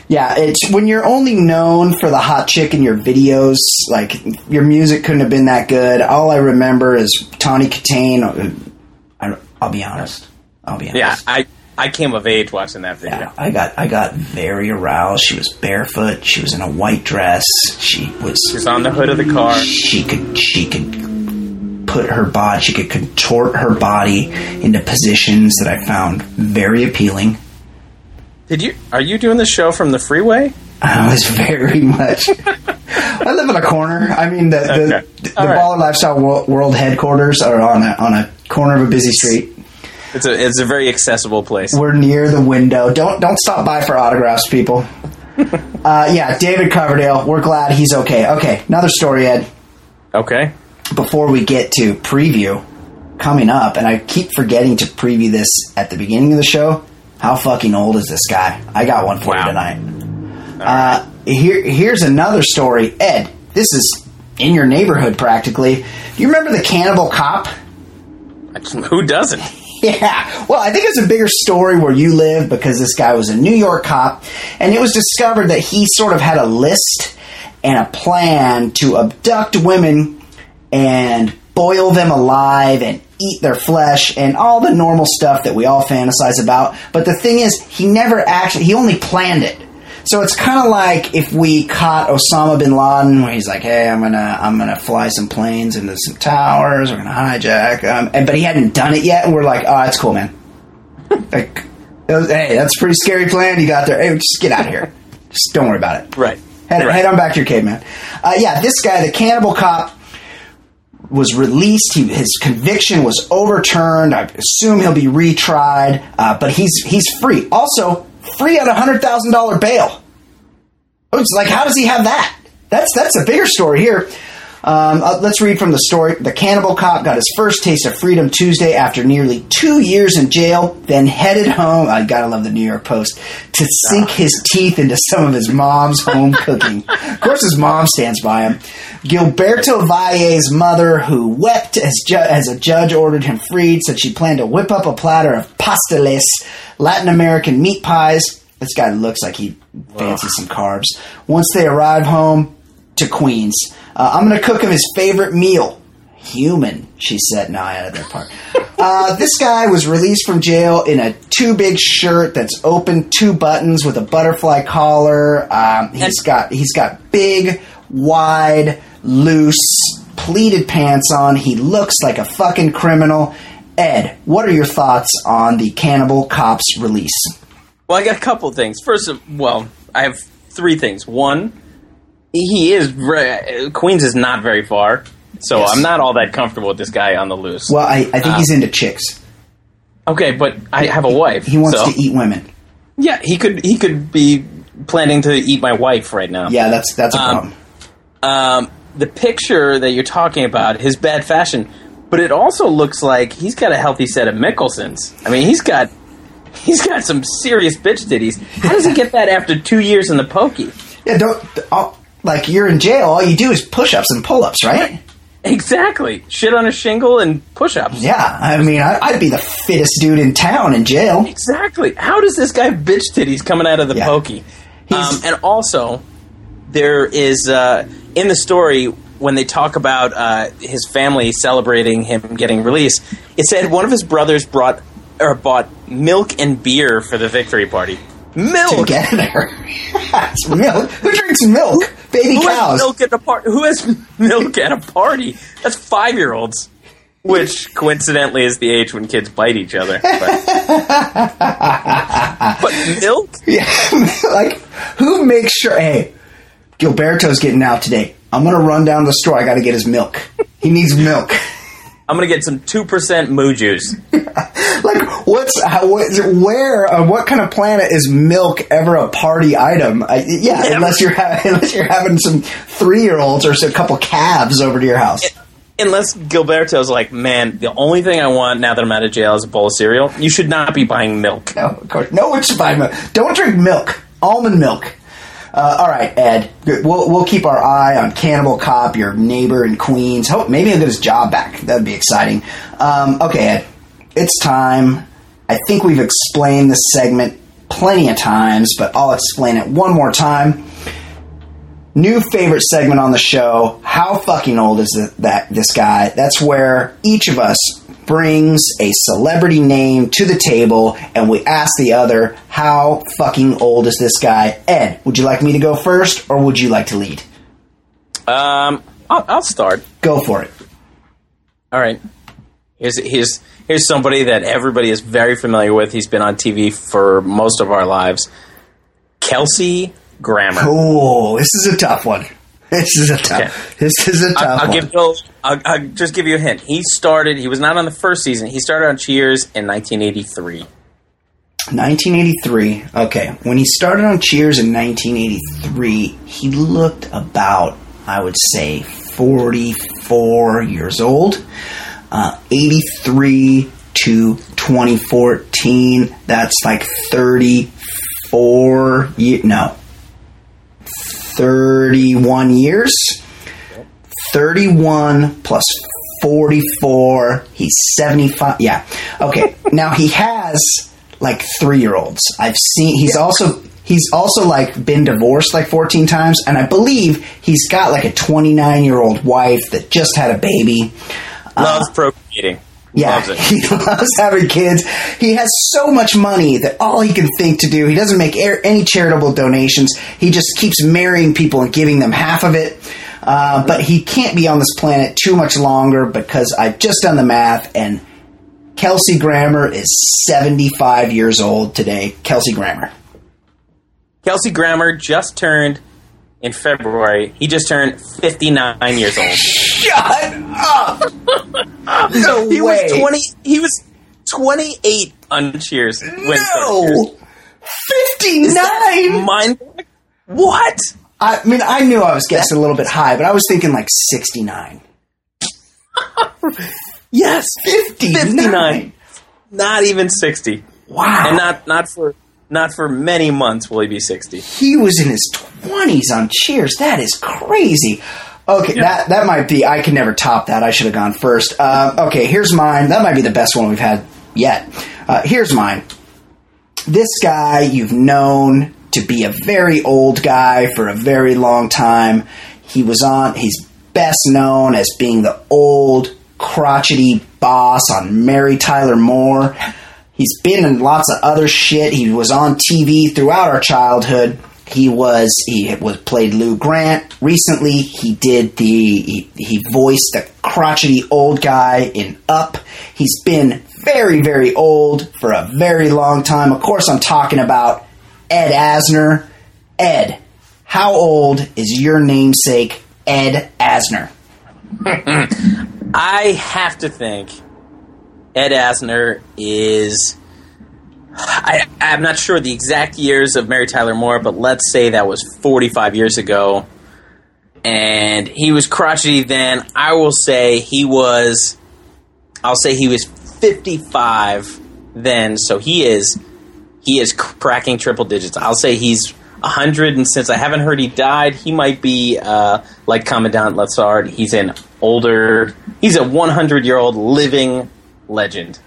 [SPEAKER 2] Yeah, it's when you're only known for the hot chick in your videos. Like your music couldn't have been that good. All I remember is Tawny Kitaen. I, I'll be honest. I'll be honest.
[SPEAKER 1] Yeah, I I came of age watching that video.
[SPEAKER 2] Yeah, I got I got very aroused. She was barefoot. She was in a white dress. She was
[SPEAKER 1] She was on the hood of the car.
[SPEAKER 2] she could she could put her body she could contort her body into positions that I found very appealing.
[SPEAKER 1] Did you? Are you doing the show from the freeway?
[SPEAKER 2] I was very much. I live in a corner. I mean, the the,
[SPEAKER 1] Okay.
[SPEAKER 2] the,
[SPEAKER 1] All right.
[SPEAKER 2] Baller Lifestyle World, World headquarters are on a on a corner of a busy street.
[SPEAKER 1] It's a it's a very accessible place.
[SPEAKER 2] We're near the window. Don't don't stop by for autographs, people. uh, yeah, David Coverdale. We're glad he's okay. Okay, another story, Ed.
[SPEAKER 1] Okay.
[SPEAKER 2] Before we get to preview coming up, and I keep forgetting to preview this at the beginning of the show. How fucking old is this guy? I got one for
[SPEAKER 1] Wow.
[SPEAKER 2] you tonight. Uh, here, here's another story, Ed. This is in your neighborhood practically. Do you remember the cannibal cop?
[SPEAKER 1] Who doesn't?
[SPEAKER 2] Yeah. Well, I think it's a bigger story where you live because this guy was a New York cop, and it was discovered that he sort of had a list and a plan to abduct women and boil them alive and eat their flesh and all the normal stuff that we all fantasize about. But the thing is, he never actually, he only planned it. So it's kind of like if we caught Osama bin Laden, where he's like, "Hey, I'm gonna, I'm gonna fly some planes into some towers. We're gonna hijack," um, and but he hadn't done it yet, and we're like, "Oh, that's cool, man. like, was- hey, that's a pretty scary plan you got there. Hey, just get out of here. Just don't worry about it.
[SPEAKER 1] Right.
[SPEAKER 2] Head,
[SPEAKER 1] Right.
[SPEAKER 2] head on back to your caveman. Uh, yeah, this guy, the cannibal cop, was released. He, his conviction was overturned. I assume he'll be retried, uh, but he's he's free. Also, free at a hundred thousand dollar bail. It's like, how does he have that? That's that's a bigger story here. Um, uh, let's read from the story. The cannibal cop got his first taste of freedom Tuesday after nearly two years in jail, then headed home. I gotta love the New York Post to sink his teeth into some of his mom's home cooking. Of course, his mom stands by him. Gilberto Valle's mother, who wept as, ju- as a judge ordered him freed, said she planned to whip up a platter of pasteles, Latin American meat pies. This guy looks like he fancies some carbs. Once they arrive home to Queens, uh, I'm going to cook him his favorite meal. Human, she said. No, I added that part. Uh, this guy was released from jail in a too big shirt that's open two buttons with a butterfly collar. Um, he's got he's got big, wide, loose pleated pants on. He looks like a fucking criminal. Ed, what are your thoughts on the Cannibal Cops release?
[SPEAKER 1] Well, I got a couple of things. First of well, I have three things. One, he is re- Queens is not very far, so
[SPEAKER 2] Yes.
[SPEAKER 1] I'm not all that comfortable with this guy on the loose.
[SPEAKER 2] Well, I, I think he's into chicks.
[SPEAKER 1] okay, but I have a wife.
[SPEAKER 2] He wants
[SPEAKER 1] so-
[SPEAKER 2] to eat women.
[SPEAKER 1] Yeah, he could he could be planning to eat my wife right now.
[SPEAKER 2] Yeah, that's that's a
[SPEAKER 1] Um,
[SPEAKER 2] problem.
[SPEAKER 1] Um, the picture that you're talking about, his bad fashion, but it also looks like he's got a healthy set of Mickelsons. I mean, he's got he's got some serious bitch ditties. How does he get that after two years in the pokey?
[SPEAKER 2] Yeah, don't all, like you're in jail. All you do is push-ups and pull-ups, right?
[SPEAKER 1] Exactly. Shit on a shingle and push-ups.
[SPEAKER 2] Yeah, I mean, I, I'd be the fittest dude in town in jail.
[SPEAKER 1] Exactly. How does this guy bitch titties coming out of the
[SPEAKER 2] Yeah.
[SPEAKER 1] pokey? Um, and also, there is uh, in the story when they talk about uh, his family celebrating him getting released. It said one of his brothers brought or bought milk and beer for the victory party. Milk.
[SPEAKER 2] Together, it's milk. Who drinks milk? Baby
[SPEAKER 1] Who
[SPEAKER 2] cows.
[SPEAKER 1] milk at a party? Who has milk at a party? That's five year olds. Which coincidentally is the age when kids bite each other. But, but milk?
[SPEAKER 2] Yeah, like who makes sure? Hey, Gilberto's getting out today. I'm gonna run down to the store. I got to get his milk. He needs milk.
[SPEAKER 1] I'm gonna get some two percent moo juice.
[SPEAKER 2] like what's how, where uh, what kind of planet is milk ever a party item I, yeah,
[SPEAKER 1] Yeah.
[SPEAKER 2] unless you're ha- unless you're having some three year olds or a couple calves over to your house
[SPEAKER 1] Unless Gilberto's like, man, the only thing I want now that I'm out of jail is a bowl of cereal. You should not be buying milk.
[SPEAKER 2] no of course no one should buy milk don't drink milk almond milk uh, all right ed. We'll, we'll keep our eye on cannibal cop your neighbor in queens. Hope maybe he'll get his job back. That'd be exciting. Um, okay ed. It's time. I think we've explained this segment plenty of times but i'll explain it one more time new favorite segment on the show. How fucking old is it, that this guy? That's where each of us brings a celebrity name to the table and we ask the other, how fucking old is this guy? Ed, would you like me to go first or would you like to lead?
[SPEAKER 1] Um, I'll, I'll start.
[SPEAKER 2] Go for it.
[SPEAKER 1] All right. Here's here's here's somebody that everybody is very familiar with. He's been on TV for most of our lives. Kelsey Grammer.
[SPEAKER 2] Oh, this is a tough one. This is a tough.
[SPEAKER 1] Okay.
[SPEAKER 2] This is a tough
[SPEAKER 1] I'll, I'll
[SPEAKER 2] one.
[SPEAKER 1] give you. I'll, I'll just give you a hint. He started. He was not on the first season. He started on Cheers in 1983.
[SPEAKER 2] 1983. Okay, when he started on Cheers in 1983, he looked about, I would say, 44 years old. Uh, 83 to 2014, that's like 34 years. No, 31 years. 31 plus 44. He's 75. Yeah. Okay. now he has like three year olds. I've seen, he's also, he's also like been divorced like 14 times. And I believe he's got like a 29 year old wife that just had a baby.
[SPEAKER 1] Loves
[SPEAKER 2] uh, procreating. Yeah,
[SPEAKER 1] Loves it.
[SPEAKER 2] he loves having kids. He has so much money that all he can think to do, he doesn't make any charitable donations. He just keeps marrying people and giving them half of it. Uh, but he can't be on this planet too much longer because I've just done the math and Kelsey Grammer is 75 years old today. Kelsey Grammer.
[SPEAKER 1] Kelsey Grammer just turned in February. He just turned 59 years old.
[SPEAKER 2] Shut up! no
[SPEAKER 1] He
[SPEAKER 2] way.
[SPEAKER 1] was 20. He was 28 on Cheers. when he started Cheers.
[SPEAKER 2] no! 59!
[SPEAKER 1] Mind. What?
[SPEAKER 2] I mean, I knew I was guessing a little bit high, but I was thinking like 69.
[SPEAKER 1] Yes,
[SPEAKER 2] 59.
[SPEAKER 1] 59. Not even 60.
[SPEAKER 2] Wow.
[SPEAKER 1] And not not for not for many months will he be 60.
[SPEAKER 2] he was in his 20s on Cheers. That is crazy. Okay, that that might be. I can never top that. I should have gone first. Uh, okay, here's mine. That might be the best one we've had yet. Uh, here's mine. This guy you've known to be a very old guy for a very long time. He was on. He's best known as being the old crotchety boss on Mary Tyler Moore. He's been in lots of other shit. He was on TV throughout our childhood. He was he was played Lou Grant. Recently, he did the he, he voiced the crotchety old guy in Up. He's been very very old for a very long time. Of course, I'm talking about Ed Asner. Ed, how old is your namesake, Ed Asner?
[SPEAKER 1] I have to think Ed Asner is. I, I'm not sure the exact years of Mary Tyler Moore, but let's say that was 45 years ago. And he was crotchety then. I will say he was. I'll say he was 55 then, so he is. He is cracking triple digits. I'll say he's 100, and since I haven't heard he died, he might be uh, like Commandant Lassard. He's an older. He's a 100 year old living legend.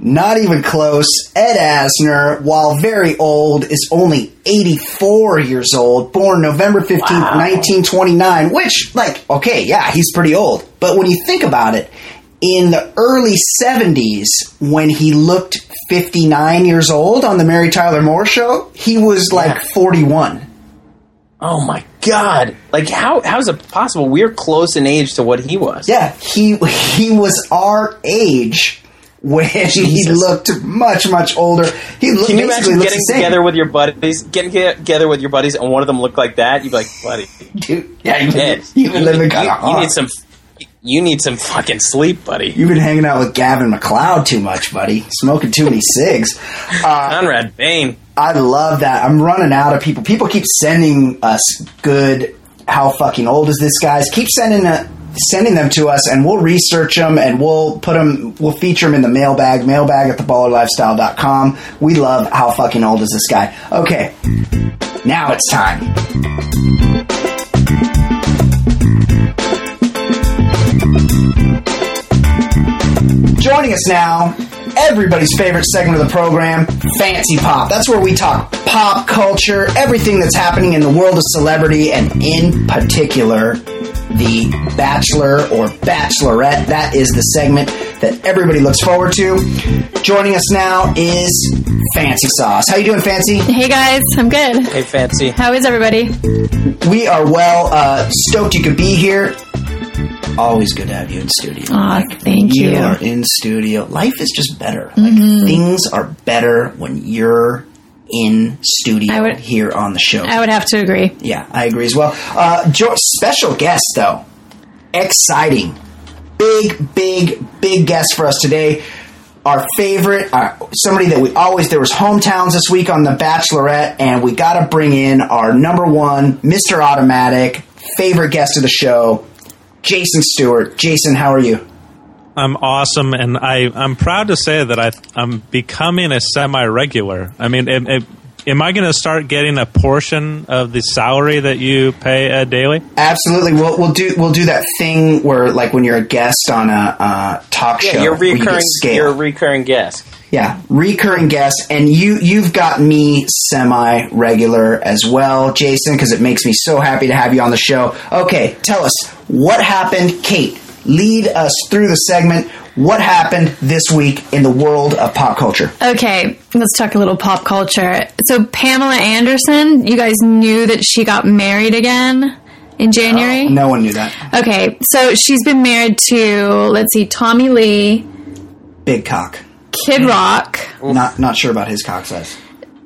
[SPEAKER 2] Not even close. Ed Asner, while very old, is only 84 years old, born November 15th, 1929, which, like, okay, yeah, he's pretty old. But when you think about it, in the early 70s, when he looked 59 years old on the Mary Tyler Moore show, he was like
[SPEAKER 1] Yeah.
[SPEAKER 2] 41.
[SPEAKER 1] Oh my god! Like how how is it possible? We're close in age to what he was.
[SPEAKER 2] Yeah, he he was our age when he looked much much older. He looked,
[SPEAKER 1] Can you imagine
[SPEAKER 2] looks
[SPEAKER 1] getting together with your buddies, getting get- together with your buddies, and one of them looked like that? You'd be like, buddy,
[SPEAKER 2] Dude, yeah, you've been, you've been living kind
[SPEAKER 1] you,
[SPEAKER 2] of
[SPEAKER 1] you need some, you need some fucking sleep, buddy.
[SPEAKER 2] You've been hanging out with Gavin MacLeod too much, buddy. Smoking too many cigs. Uh,
[SPEAKER 1] Conrad Bain.
[SPEAKER 2] I love that. I'm running out of people. People keep sending us good. How fucking old is this guys? Keep sending uh, sending them to us, and we'll research them and we'll put them. We'll feature them in the mailbag. Mailbag at theballerlifestyle.com. We love how fucking old is this guy. Okay, now it's time. Joining us now, everybody's favorite segment of the program, Fancee Pop. That's where we talk pop culture, everything that's happening in the world of celebrity, and in particular, the Bachelor or Bachelorette. That is the segment that everybody looks forward to. Joining us now is Fancy Sauce. How you doing, Fancy?
[SPEAKER 4] Hey guys, I'm good.
[SPEAKER 1] Hey, fancy.
[SPEAKER 4] How is everybody?
[SPEAKER 2] We are well. Uh, stoked you could be here. Always good to have you in studio.
[SPEAKER 4] Aw, thank
[SPEAKER 2] you
[SPEAKER 4] you.
[SPEAKER 2] are in studio. Life is just better.
[SPEAKER 4] Mm-hmm.
[SPEAKER 2] Like things are better when you're in studio
[SPEAKER 4] I would-
[SPEAKER 2] here on the show.
[SPEAKER 4] I would have to agree.
[SPEAKER 2] yeah, I agree as well. Uh, special guest though, exciting, big, big, big guest for us today. Our favorite, uh, somebody that we always there was hometowns this week on the Bachelorette, and we got to bring in our number one, Mister Automatic, favorite guest of the show, Jason Stewart. Jason, how are you?
[SPEAKER 3] I'm awesome, and I I'm proud to say that I I'm becoming a semi regular. I mean, it, am- am I going to start getting a portion of the salary that you pay Ed Daly?
[SPEAKER 2] Absolutely, we'll we'll do we'll do that thing where like when you're a guest on a uh, talk show,
[SPEAKER 1] you're
[SPEAKER 2] where you get scale.
[SPEAKER 1] You're a recurring guest.
[SPEAKER 2] Yeah, recurring guest, and you you've got me semi regular as well, Jason, because it makes me so happy to have you on the show. Okay, tell us what happened, Kate. Lead us through the segment. What happened this week in the world of pop culture?
[SPEAKER 4] Okay, let's talk a little pop culture. So Pamela Anderson, you guys knew that she got married again in January?
[SPEAKER 2] Oh, no one knew that.
[SPEAKER 4] Okay, so she's been married to let's see, Tommy Lee,
[SPEAKER 2] Big cock.
[SPEAKER 4] Kid Rock,
[SPEAKER 2] Not not sure about his cock size.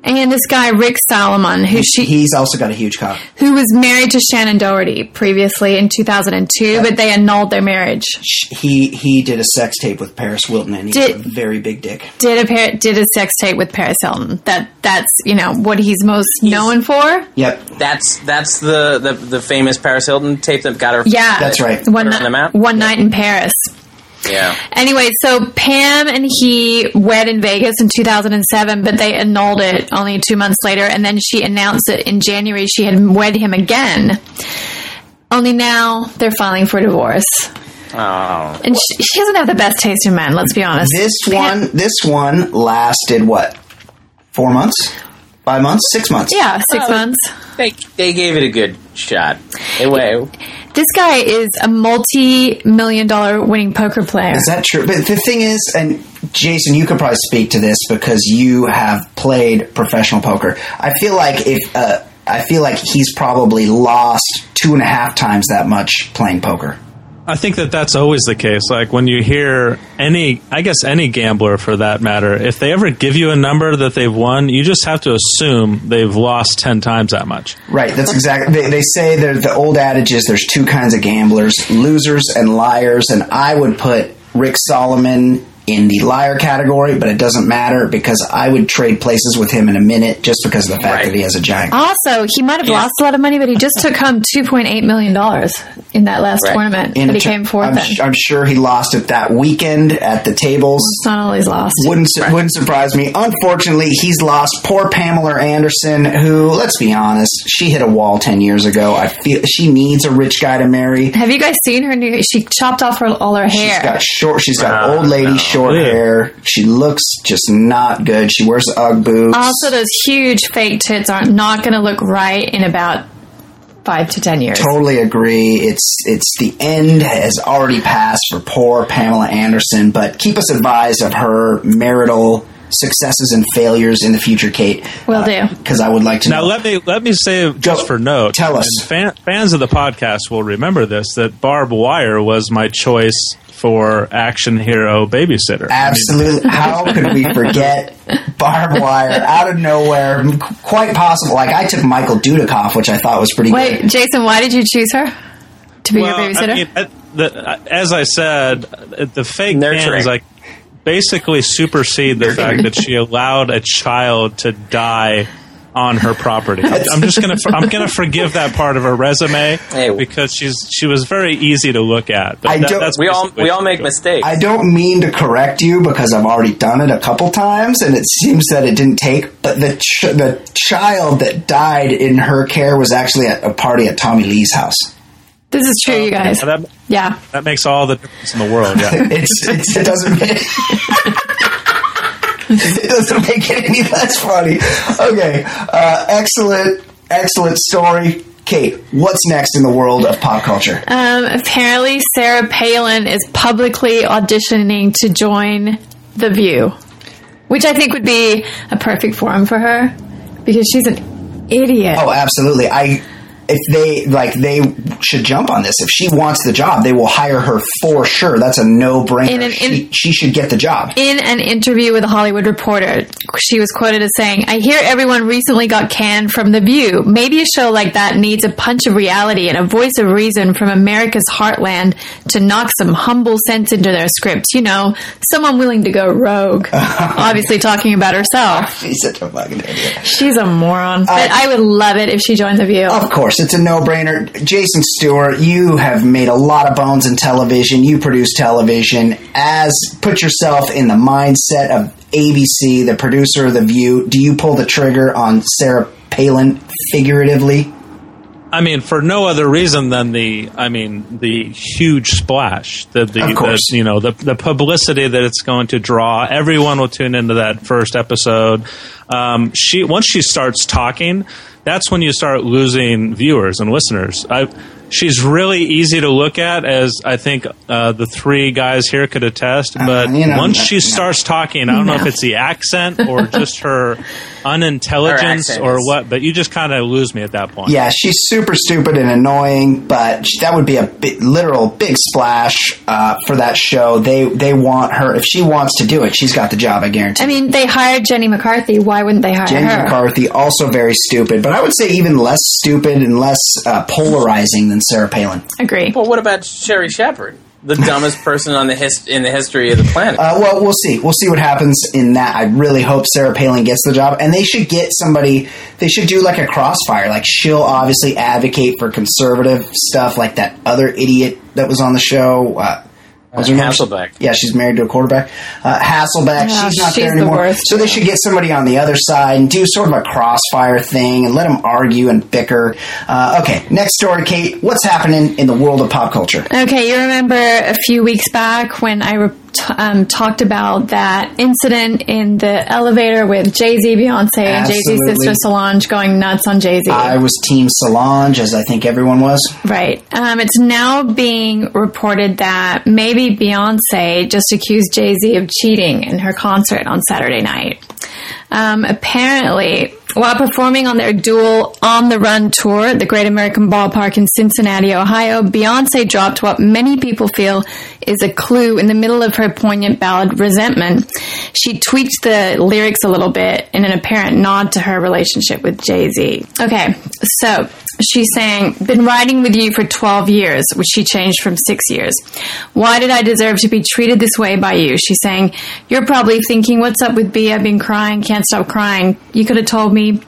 [SPEAKER 4] And this guy Rick Salomon, who she
[SPEAKER 2] He's also got a huge cock.
[SPEAKER 4] who was married to Shannen Doherty previously in 2002, but they annulled their marriage.
[SPEAKER 2] He he did a sex tape with Paris Hilton, and he's
[SPEAKER 4] Did-
[SPEAKER 2] a very big dick.
[SPEAKER 4] Did a par- did a sex tape with Paris Hilton. That that's you know what he's most known for.
[SPEAKER 2] Yep,
[SPEAKER 1] That's that's the, the the famous Paris Hilton tape that got her.
[SPEAKER 4] Yeah,
[SPEAKER 2] That's right.
[SPEAKER 4] One,
[SPEAKER 1] Put her on the
[SPEAKER 4] night,
[SPEAKER 1] map?
[SPEAKER 4] one night in Paris.
[SPEAKER 1] Yeah.
[SPEAKER 4] Anyway, so Pam and he wed in Vegas in 2007, but they annulled it only two months later, and then she announced that in January she had wed him again. Only now they're filing for divorce,
[SPEAKER 1] Oh,
[SPEAKER 4] and she, she doesn't have the best taste in men. Let's be honest.
[SPEAKER 2] this
[SPEAKER 4] Pam-
[SPEAKER 2] one this one lasted what? Four months? Five months? Six months?
[SPEAKER 4] yeah, six
[SPEAKER 1] Oh.
[SPEAKER 4] months.
[SPEAKER 1] they they gave it a good shot. Anyway,
[SPEAKER 4] This guy is a multi-million dollar winning poker player.
[SPEAKER 2] Is that true? But the thing is, and Jason, you could probably speak to this because you have played professional poker. I feel like if uh, I feel like he's probably lost two and a half times that much playing poker.
[SPEAKER 3] I think that that's always the case. Like when you hear any, I guess any gambler for that matter, if they ever give you a number that they've won, you just have to assume they've lost 10 times that much.
[SPEAKER 2] Right. That's exactly. They, they say the old adage is there's two kinds of gamblers: losers and liars. And I would put Rick Salomon in the liar category, but it doesn't matter because I would trade places with him in a minute just because of the fact
[SPEAKER 1] Right.
[SPEAKER 2] that he has a giant.
[SPEAKER 4] Also, he might have
[SPEAKER 1] Yeah.
[SPEAKER 4] lost a lot of money, but he just took home two point eight million dollars in that last
[SPEAKER 1] Right.
[SPEAKER 4] tournament
[SPEAKER 2] In
[SPEAKER 4] that he
[SPEAKER 2] tur-
[SPEAKER 4] came fourth
[SPEAKER 2] I'm, sh- I'm sure he lost it that weekend at the tables.
[SPEAKER 4] It's not all he's lost.
[SPEAKER 2] Wouldn't su- wouldn't surprise me. Unfortunately, he's lost poor Pamela Anderson, who, let's be honest, she hit a wall ten years ago. I feel she needs a rich guy to marry.
[SPEAKER 4] Have you guys seen her new? She chopped off her, all her hair.
[SPEAKER 2] She's got short. She's got
[SPEAKER 1] Oh,
[SPEAKER 2] old lady
[SPEAKER 1] no.
[SPEAKER 2] Short
[SPEAKER 3] Yeah.
[SPEAKER 2] hair. She looks just not good. She wears UGG boots.
[SPEAKER 4] also, those huge fake tits aren't not going to look right in about five to ten years.
[SPEAKER 2] Totally agree. It's it's the end has already passed for poor Pamela Anderson. But keep us advised of her marital successes and failures in the future, Kate.
[SPEAKER 4] Will uh, do.
[SPEAKER 2] Because I would like to
[SPEAKER 3] Now
[SPEAKER 2] know.
[SPEAKER 3] let me let me say
[SPEAKER 2] Go.
[SPEAKER 3] just for note.
[SPEAKER 2] Tell us.
[SPEAKER 3] and fan, fans of the podcast will remember this that Barb Wire was my choice for action hero babysitter. I mean,
[SPEAKER 2] Absolutely. How could we forget barbed wire out of nowhere? Quite possible. Like I took Michael Dudikoff, which I thought was pretty good
[SPEAKER 4] Wait,
[SPEAKER 2] good.
[SPEAKER 4] Jason, why did you choose her to be
[SPEAKER 3] well,
[SPEAKER 4] your babysitter?
[SPEAKER 3] I mean, the, as I said, uh, the fake
[SPEAKER 1] Nurturing.
[SPEAKER 3] is like basically supersede the fact that she allowed a child to die on her property. I'm, I'm just gonna I'm gonna forgive that part of her resume
[SPEAKER 1] Hey.
[SPEAKER 3] because she's she was very easy to look at. But
[SPEAKER 2] I
[SPEAKER 3] that-
[SPEAKER 2] don't-
[SPEAKER 3] that's
[SPEAKER 1] we all we all make
[SPEAKER 3] she-
[SPEAKER 1] mistakes.
[SPEAKER 2] I don't mean to correct you because I've already done it a couple times, and it seems that it didn't take. But the ch- the child that died in her care was actually at a party at Tommy Lee's house.
[SPEAKER 4] this is true, you guys.
[SPEAKER 3] That,
[SPEAKER 4] Yeah.
[SPEAKER 3] that makes all the difference in the world. Yeah.
[SPEAKER 2] It's, it's it doesn't make it doesn't make it any less funny. Okay, uh, excellent, excellent story, Kate. What's next in the world of pop culture?
[SPEAKER 4] Um, apparently, Sarah Palin is publicly auditioning to join The View, which I think would be a perfect forum for her because she's an idiot.
[SPEAKER 2] Oh, absolutely. I if they like they should jump on this. If she wants the job, they will hire her for sure. That's a no
[SPEAKER 4] In
[SPEAKER 2] brainer.
[SPEAKER 4] an-
[SPEAKER 2] She,
[SPEAKER 4] in-
[SPEAKER 2] she should get the job.
[SPEAKER 4] In an interview with a Hollywood Reporter, she was quoted as saying, I hear everyone recently got canned from The View. Maybe a show like that needs a punch of reality and a voice of reason from America's heartland to knock some humble sense into their scripts. You know, someone willing to go rogue. Obviously, talking about herself.
[SPEAKER 2] She's such a fucking idiot.
[SPEAKER 4] She's a moron. But I would love it if she joined The View.
[SPEAKER 2] Of course, it's a no-brainer. Jason Stewart, you have made a lot of bones in television. You produce television. As put yourself in the mindset of ABC, the producer of The View. Do you pull the trigger on Sarah Palin figuratively?
[SPEAKER 3] I mean, for no other reason than the, I mean, the huge splash, the, the, the you know, the, the publicity that it's going to draw. Everyone will tune into that first episode. Um, she once she starts talking, that's when you start losing viewers and listeners. I, she's really easy to look at, as I think uh, the three guys here could attest. But
[SPEAKER 2] you know,
[SPEAKER 3] once she starts talking, I don't know if it's the accent or just her unintelligence or what, but you just kind of lose me at that point.
[SPEAKER 2] Yeah, she's super stupid and annoying, but that would be a bi- literal big splash uh, for that show. They they want her if she wants to do it, she's got the job. I guarantee.
[SPEAKER 4] I mean, they hired Jenny McCarthy. Why wouldn't they hire
[SPEAKER 2] Jenny
[SPEAKER 4] her?
[SPEAKER 2] McCarthy also very stupid, but I would say even less stupid and less uh, polarizing than Sarah Palin.
[SPEAKER 4] Agree.
[SPEAKER 1] Well, what about Sherri Shepherd, the dumbest person on the his- in the history of the planet?
[SPEAKER 2] Uh, well, we'll see. We'll see what happens in that. I really hope Sarah Palin gets the job, and they should get somebody. They should do like a crossfire. Like she'll obviously advocate for conservative stuff, like that other idiot that was on the show. Uh, what's her name?
[SPEAKER 1] Hasselbeck.
[SPEAKER 2] Yeah, she's married to a quarterback. Uh, Hasselbeck,
[SPEAKER 4] Yeah,
[SPEAKER 2] she's not
[SPEAKER 4] she's
[SPEAKER 2] there anymore.
[SPEAKER 4] worst.
[SPEAKER 2] So they should get somebody on the other side and do sort of a crossfire thing and let them argue and bicker. Uh, okay, next story, Kate. What's happening in the world of pop culture?
[SPEAKER 4] Okay, you remember a few weeks back when I re- t- um, talked about that incident in the elevator with Jay Z, Beyonce, and Jay Z's sister Solange going nuts on Jay Z.
[SPEAKER 2] I was Team Solange, as I think everyone was.
[SPEAKER 4] Right. Um, it's now being reported that maybe Beyonce just accused Jay Z of cheating in her concert on Saturday night. Um, apparently, while performing on their dual On the Run tour at the Great American Ballpark in Cincinnati, Ohio, Beyonce dropped what many people feel is a clue in the middle of her poignant ballad Resentment. She tweaked the lyrics a little bit in an apparent nod to her relationship with Jay Z. Okay, so she's saying, Been riding with you for 12 years, which she changed from six years. Why did I deserve to be treated this way by you? She's saying, You're probably thinking, What's up with B? I've been crying, can't stop crying. You could have told me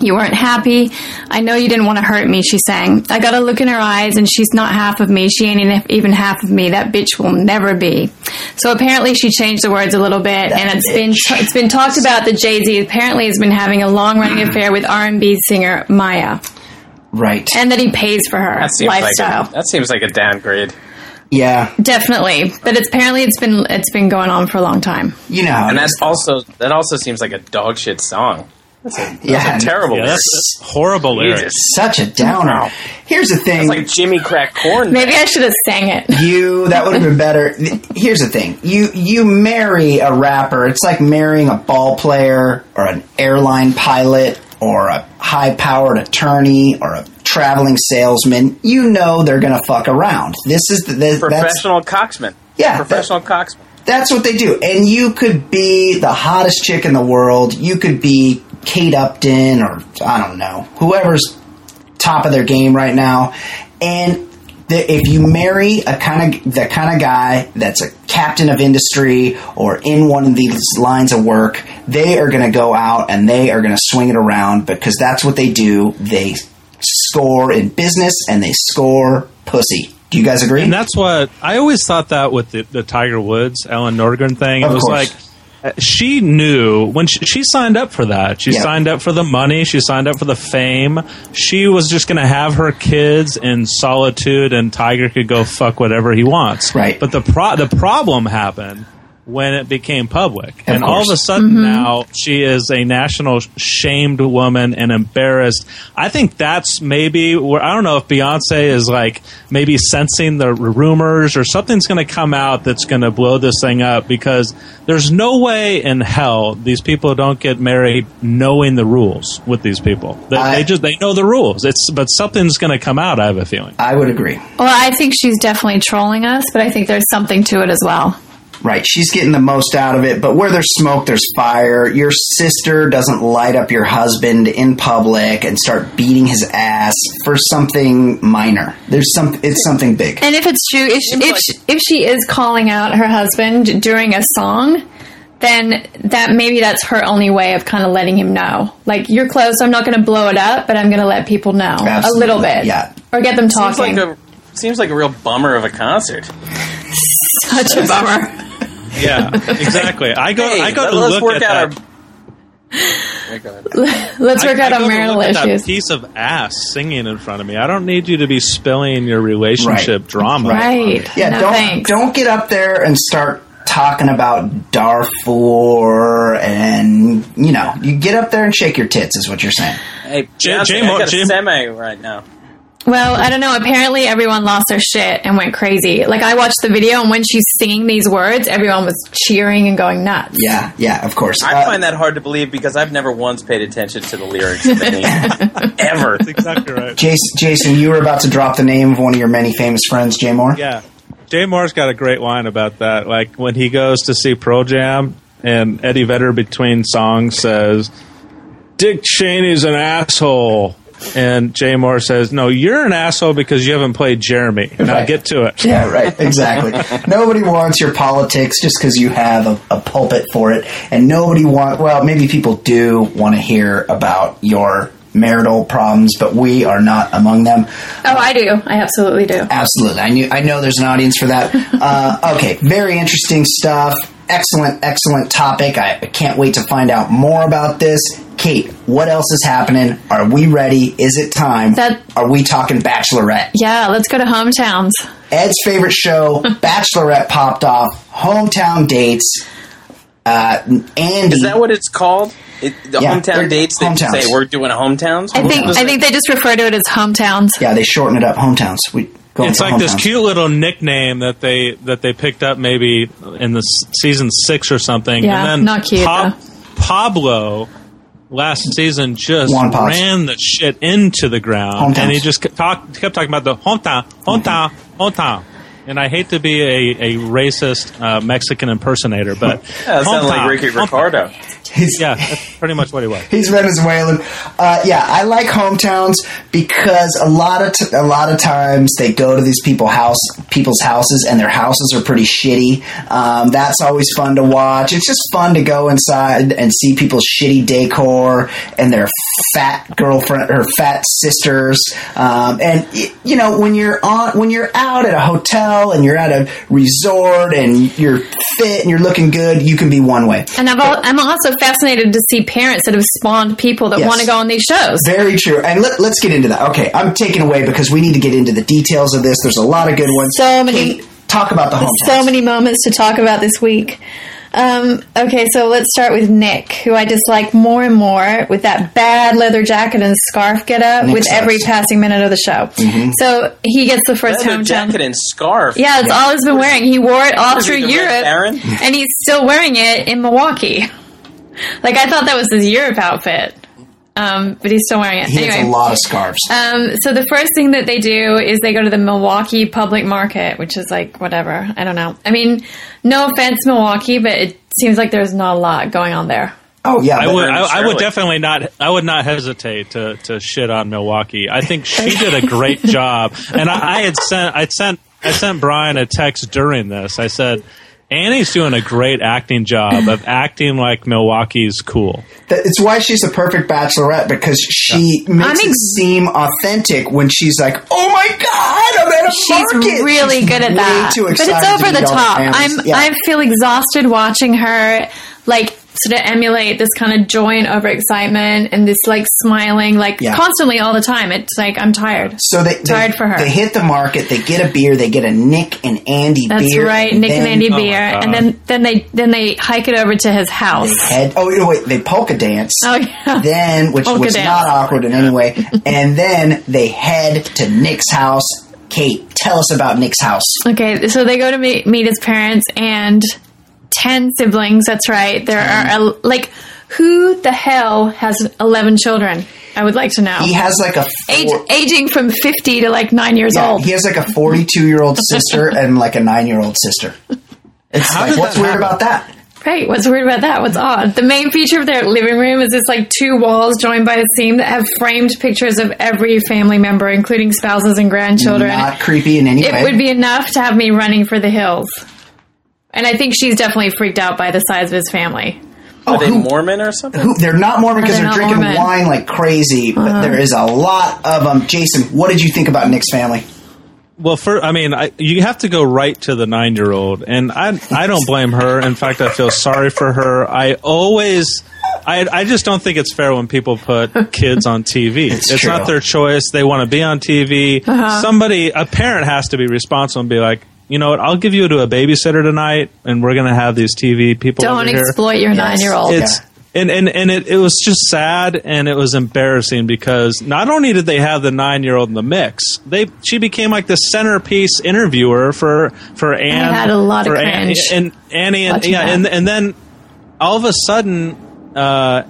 [SPEAKER 4] you weren't happy. I know you didn't want to hurt me, she's saying. I got a look in her eyes and she's not half of me. She ain't even half of me. That bitch will never be. So apparently she changed the words a little bit and it's been it's been talked about that Jay-Z apparently has been having a long-running affair with R&B singer Maya
[SPEAKER 2] Right.
[SPEAKER 4] and that he pays for her
[SPEAKER 1] That seems
[SPEAKER 4] lifestyle.
[SPEAKER 1] like a, that seems like a downgrade.
[SPEAKER 2] yeah.
[SPEAKER 4] Definitely. But it's apparently it's been it's been going on for a long time.
[SPEAKER 2] You know
[SPEAKER 1] And
[SPEAKER 2] it
[SPEAKER 1] that's also that also seems like a dog shit song. That's a, that's
[SPEAKER 2] Yeah.
[SPEAKER 1] a terrible.
[SPEAKER 3] Yeah,
[SPEAKER 1] lyric.
[SPEAKER 3] that's horrible lyrics.
[SPEAKER 1] Jesus.
[SPEAKER 2] such a downer. Here's the thing.
[SPEAKER 1] It's like Jimmy Crack Corn.
[SPEAKER 4] Maybe I should have sang it.
[SPEAKER 2] you that would have been better. Here's the thing: you you marry a rapper. It's like marrying a ball player or an airline pilot or a high powered attorney or a traveling salesman. You know they're gonna fuck around. This is the, this, that's
[SPEAKER 1] professional coxman.
[SPEAKER 2] Yeah,
[SPEAKER 1] professional coxman.
[SPEAKER 2] that's what they do. And you could be the hottest chick in the world. You could be Kate Upton or I don't know whoever's top of their game right now. And the, if you marry a kind of the kind of guy that's a captain of industry or in one of these lines of work, they are going to go out and they are going to swing it around because that's what they do. They score in business and they score pussy. Do you guys agree?
[SPEAKER 3] And that's what I always thought that with the, the Tiger Woods, Elin Nordegren thing.
[SPEAKER 2] Of
[SPEAKER 3] it was
[SPEAKER 2] course.
[SPEAKER 3] like Uh, she knew when she, she signed up for that. She
[SPEAKER 2] Yeah.
[SPEAKER 3] signed up for the money. She signed up for the fame. She was just going to have her kids in solitude, and Tiger could go fuck whatever he wants.
[SPEAKER 2] Right.
[SPEAKER 3] But the pro- the problem happened when it became public, and all of a sudden mm-hmm. now she is a national shamed woman and embarrassed. I think that's maybe where I don't know if Beyonce is like maybe sensing the rumors or something's going to come out that's going to blow this thing up because there's no way in hell these people don't get married knowing the rules with these people. They,
[SPEAKER 2] I-
[SPEAKER 3] they just they know the rules. It's but something's going to come out. I have a feeling.
[SPEAKER 2] I would agree.
[SPEAKER 4] Well, I think she's definitely trolling us, but I think there's something to it as well.
[SPEAKER 2] Right, she's getting the most out of it, but where there's smoke, there's fire. Your sister doesn't light up your husband in public and start beating his ass for something minor. There's some, it's something big.
[SPEAKER 4] And if it's true, if she, if, she, if she is calling out her husband during a song, then that maybe that's her only way of kind of letting him know. Like you're close, I'm not going to blow it up, but I'm going to let people know a little bit,
[SPEAKER 2] yeah.
[SPEAKER 4] or get them
[SPEAKER 1] Seems like
[SPEAKER 4] talking.
[SPEAKER 1] a seems like a real bummer of a concert.
[SPEAKER 4] Such a bummer.
[SPEAKER 3] Yeah, exactly. I go.
[SPEAKER 1] Hey,
[SPEAKER 3] I go
[SPEAKER 1] let-
[SPEAKER 3] to
[SPEAKER 1] let's
[SPEAKER 3] look
[SPEAKER 1] work
[SPEAKER 3] at
[SPEAKER 1] out
[SPEAKER 3] that.
[SPEAKER 1] our.
[SPEAKER 4] Let's work
[SPEAKER 3] I-
[SPEAKER 4] out
[SPEAKER 3] I
[SPEAKER 4] our marital
[SPEAKER 3] look at that
[SPEAKER 4] issues.
[SPEAKER 3] piece of ass singing in front of me. I don't need you to be spilling your relationship
[SPEAKER 2] Right.
[SPEAKER 3] drama.
[SPEAKER 4] Right?
[SPEAKER 2] Yeah,
[SPEAKER 4] no
[SPEAKER 2] don't
[SPEAKER 4] thanks.
[SPEAKER 2] don't get up there and start talking about Darfur and you know you get up there and shake your tits is what you're saying.
[SPEAKER 1] Hey,
[SPEAKER 3] Jay-
[SPEAKER 1] Beyonce,
[SPEAKER 3] Jay
[SPEAKER 1] I
[SPEAKER 3] Mo-
[SPEAKER 1] got a
[SPEAKER 3] Jay-
[SPEAKER 1] semi right now.
[SPEAKER 4] Well, I don't know. Apparently, everyone lost their shit and went crazy. Like, I watched the video, and when she's singing these words, everyone was cheering and going nuts.
[SPEAKER 2] Yeah, yeah, of course.
[SPEAKER 1] I
[SPEAKER 2] Uh,
[SPEAKER 1] find that hard to believe because I've never once paid attention to the lyrics of any ever.
[SPEAKER 3] That's exactly right.
[SPEAKER 2] Jason, Jason, you were about to drop the name of one of your many famous friends, Jay Mohr.
[SPEAKER 3] Yeah. Jay Mohr's got a great line about that. Like when he goes to see Pearl Jam and Eddie Vedder between songs says, Dick Cheney's an asshole. And Jay Mohr says, No, you're an asshole because you haven't played Jeremy. Now
[SPEAKER 2] Right.
[SPEAKER 3] get to it.
[SPEAKER 2] Yeah, right. Exactly. nobody wants your politics just because you have a, a pulpit for it, and nobody want. Well, maybe people do want to hear about your marital problems, but we are not among them.
[SPEAKER 4] Oh, I do. I absolutely do.
[SPEAKER 2] Absolutely, I knew. I know there's an audience for that. uh, okay, very interesting stuff. Excellent, excellent topic. I can't wait to find out more about this. Kate, what else is happening? Are we ready? Is it time?
[SPEAKER 4] That-
[SPEAKER 2] Are we talking Bachelorette?
[SPEAKER 4] Yeah, let's go to hometowns.
[SPEAKER 2] Ed's favorite show, Bachelorette, popped off. Hometown dates. Uh, Andy.
[SPEAKER 1] Is that what it's called? It, the
[SPEAKER 2] Yeah,
[SPEAKER 1] hometown dates that
[SPEAKER 2] hometowns.
[SPEAKER 1] say we're doing hometowns.
[SPEAKER 4] I think I think they just refer to it as hometowns.
[SPEAKER 2] Yeah, they shorten it up. Hometowns. We go
[SPEAKER 3] It's
[SPEAKER 2] for
[SPEAKER 3] like this cute little nickname that they that they picked up maybe in the s- season six or something.
[SPEAKER 4] Yeah,
[SPEAKER 3] and then
[SPEAKER 4] not cute, though.
[SPEAKER 3] Pablo last season just ran the shit into the ground,
[SPEAKER 2] Hometowns.
[SPEAKER 3] and he just kept, talk, kept talking about the hometown, hometown, hometown. And I hate to be a, a racist uh, Mexican impersonator, but
[SPEAKER 1] Yeah, that sounds like
[SPEAKER 3] hometown,
[SPEAKER 1] Ricky. Ricardo.
[SPEAKER 2] He's-
[SPEAKER 3] Yeah, that's pretty much what he was.
[SPEAKER 2] He's Venezuelan. Uh, yeah, I like hometowns because a lot of t- a lot of times they go to these people house people's houses and their houses are pretty shitty. Um, that's always fun to watch. It's just fun to go inside and see people's shitty decor and their fat girlfriend or fat sisters. Um, and you know when you're on when you're out at a hotel and you're at a resort and you're fit and you're looking good, you can be one way.
[SPEAKER 4] And I've al- I'm also fascinated to see parents that have spawned people that
[SPEAKER 2] Yes.
[SPEAKER 4] want to go on these shows.
[SPEAKER 2] Very true. And let, let's get into that. Okay, I'm taking away because we need to get into the details of this. There's a lot of good ones.
[SPEAKER 4] So many-
[SPEAKER 2] Kate, talk about the hometowns.
[SPEAKER 4] so many moments to talk about this week. Um, okay, so let's start with Nick, who I dislike more and more with that bad leather jacket and scarf get up
[SPEAKER 2] Nick
[SPEAKER 4] with every
[SPEAKER 2] sucks. Mm-hmm.
[SPEAKER 4] passing minute of the show. So he gets the first
[SPEAKER 1] Leather
[SPEAKER 4] hometown.
[SPEAKER 1] jacket and scarf.
[SPEAKER 4] Yeah, that's all he's been wearing. He wore it all through Europe, and he's still wearing it in Milwaukee. Like I thought that was his Europe outfit, um, but he's still wearing it.
[SPEAKER 2] He
[SPEAKER 4] anyway,
[SPEAKER 2] has a lot of scarves.
[SPEAKER 4] um, so the first thing that they do is they go to the Milwaukee Public Market, which is like whatever. I don't know. I mean, no offense, Milwaukee, but it seems like there's not a lot going on there.
[SPEAKER 2] oh yeah,
[SPEAKER 3] I would, I, I would definitely not. I would not hesitate to, to shit on Milwaukee. I think she did a great job, and I, I had sent, I sent, I sent Brian a text during this. I said, Annie's doing a great acting job of acting like Milwaukee's cool.
[SPEAKER 2] That- it's why she's a perfect bachelorette because she makes
[SPEAKER 4] I'm
[SPEAKER 2] it
[SPEAKER 4] ex-
[SPEAKER 2] seem authentic when she's like, "Oh my god, I'm at a
[SPEAKER 4] She's
[SPEAKER 2] market."
[SPEAKER 4] really
[SPEAKER 2] She's
[SPEAKER 4] good at
[SPEAKER 2] way
[SPEAKER 4] that,
[SPEAKER 2] Too
[SPEAKER 4] but
[SPEAKER 2] excited
[SPEAKER 4] it's
[SPEAKER 2] to
[SPEAKER 4] over the top. I'm
[SPEAKER 2] Yeah.
[SPEAKER 4] I feel exhausted watching her, like sort of emulate this kind of joy and overexcitement and this like smiling, like
[SPEAKER 2] Yeah.
[SPEAKER 4] constantly all the time. It's like I'm tired.
[SPEAKER 2] so they, they,
[SPEAKER 4] Tired for her.
[SPEAKER 2] they hit the market. They get a beer. They get a Nick and Andi beer.
[SPEAKER 4] That's
[SPEAKER 2] beer.
[SPEAKER 4] right, Nick and Andi
[SPEAKER 3] Oh
[SPEAKER 4] beer,
[SPEAKER 3] God.
[SPEAKER 4] and then then they then they hike it over to his house.
[SPEAKER 2] They head. Oh no, wait. They polka dance.
[SPEAKER 4] Oh yeah.
[SPEAKER 2] then, which
[SPEAKER 4] Polka
[SPEAKER 2] was
[SPEAKER 4] dance.
[SPEAKER 2] not awkward in any way. and then they head to Nick's house. Kate, tell us about Nick's house.
[SPEAKER 4] Okay, so they go to meet, meet his parents and 10 siblings. That's right. There are, like, who the hell has 11 children? I would like to know.
[SPEAKER 2] He has like a
[SPEAKER 4] Age, aging from 50 to like nine years
[SPEAKER 2] yeah,
[SPEAKER 4] old.
[SPEAKER 2] he has like a forty-two-year-old sister and like a nine-year-old sister. It's
[SPEAKER 3] How
[SPEAKER 2] like,
[SPEAKER 3] did
[SPEAKER 2] what's weird
[SPEAKER 3] happen?
[SPEAKER 2] about that?
[SPEAKER 4] Right. What's weird about that? What's odd? The main feature of their living room is this like two walls joined by a seam that have framed pictures of every family member, including spouses and grandchildren.
[SPEAKER 2] Not creepy in any
[SPEAKER 4] it
[SPEAKER 2] way.
[SPEAKER 4] would be enough to have me running for the hills. And I think she's definitely freaked out by the size of his family.
[SPEAKER 2] oh,
[SPEAKER 1] Are they
[SPEAKER 2] who,
[SPEAKER 1] Mormon or something?
[SPEAKER 2] who, they're not Mormon because
[SPEAKER 4] They're
[SPEAKER 2] they're, drinking
[SPEAKER 4] Mormon. Uh-huh.
[SPEAKER 2] wine like crazy. But there is a lot of them. Jason, what did you think about Nick's family?
[SPEAKER 3] Well, for I mean, I, you have to go right to the nine-year-old, and I I don't blame her. In fact, I feel sorry for her. I always. I, I just don't think it's fair when people put kids on TV.
[SPEAKER 2] It's
[SPEAKER 3] It's, not their choice. They want to be on TV.
[SPEAKER 4] Uh-huh.
[SPEAKER 3] Somebody, a parent has to be responsible and be like, you know what, I'll give you to a babysitter tonight, and we're going to have these TV people
[SPEAKER 4] Don't
[SPEAKER 3] over here.
[SPEAKER 4] exploit your
[SPEAKER 2] Yes.
[SPEAKER 4] nine year old.
[SPEAKER 3] It's and and and it, it was just sad and it was embarrassing because not only did they have the nine year old in the mix, they she became like the centerpiece interviewer for for Anne.
[SPEAKER 4] had a lot of
[SPEAKER 3] for Anne-
[SPEAKER 4] cringe
[SPEAKER 3] and Annie and
[SPEAKER 4] watching
[SPEAKER 3] yeah,
[SPEAKER 4] that.
[SPEAKER 3] and and then all of a sudden, uh,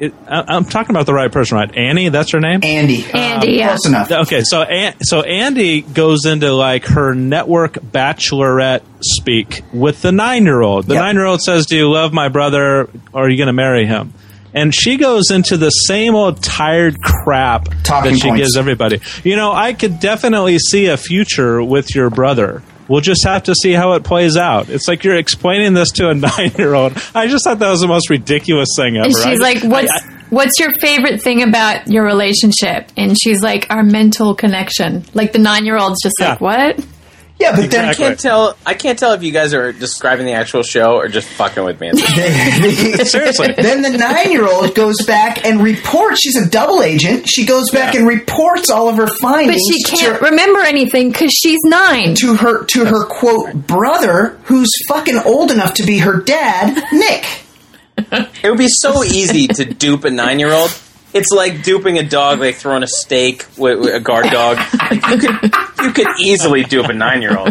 [SPEAKER 3] it, I, I'm talking about the right person, right? Annie, that's her name.
[SPEAKER 2] Andi.
[SPEAKER 4] Andi, uh, yeah.
[SPEAKER 2] Close enough.
[SPEAKER 3] Okay, so An- so Andi goes into like her network bachelorette speak with the nine year old. The
[SPEAKER 2] Yep.
[SPEAKER 3] nine year old says, "Do you love my brother? Or are you going to marry him?" And she goes into the same old tired crap
[SPEAKER 2] Talking
[SPEAKER 3] that she
[SPEAKER 2] points.
[SPEAKER 3] gives everybody. You know, I could definitely see a future with your brother. We'll just have to see how it plays out. It's like you're explaining this to a nine year old. I just thought that was the most ridiculous thing ever.
[SPEAKER 4] And
[SPEAKER 3] I-
[SPEAKER 4] she's like, "What's
[SPEAKER 3] I- I-
[SPEAKER 4] what's your favorite thing about your relationship?" And she's like, "Our mental connection." Like the nine year old's just like, "What?"
[SPEAKER 2] Yeah, but then
[SPEAKER 1] I can't tell. I can't tell if you guys are describing the actual show or just fucking with me.
[SPEAKER 3] Seriously.
[SPEAKER 2] then the nine-year-old goes back and reports. She's a double agent. She goes back and reports all of her findings.
[SPEAKER 4] But she can't
[SPEAKER 2] to,
[SPEAKER 4] remember anything because she's nine.
[SPEAKER 2] to her to her quote brother, who's fucking old enough to be her dad, Nick.
[SPEAKER 1] It would be so easy to dupe a nine-year-old. It's like duping a dog, like throwing a steak with, with a guard dog. Like you could, you could easily dupe a nine-year-old.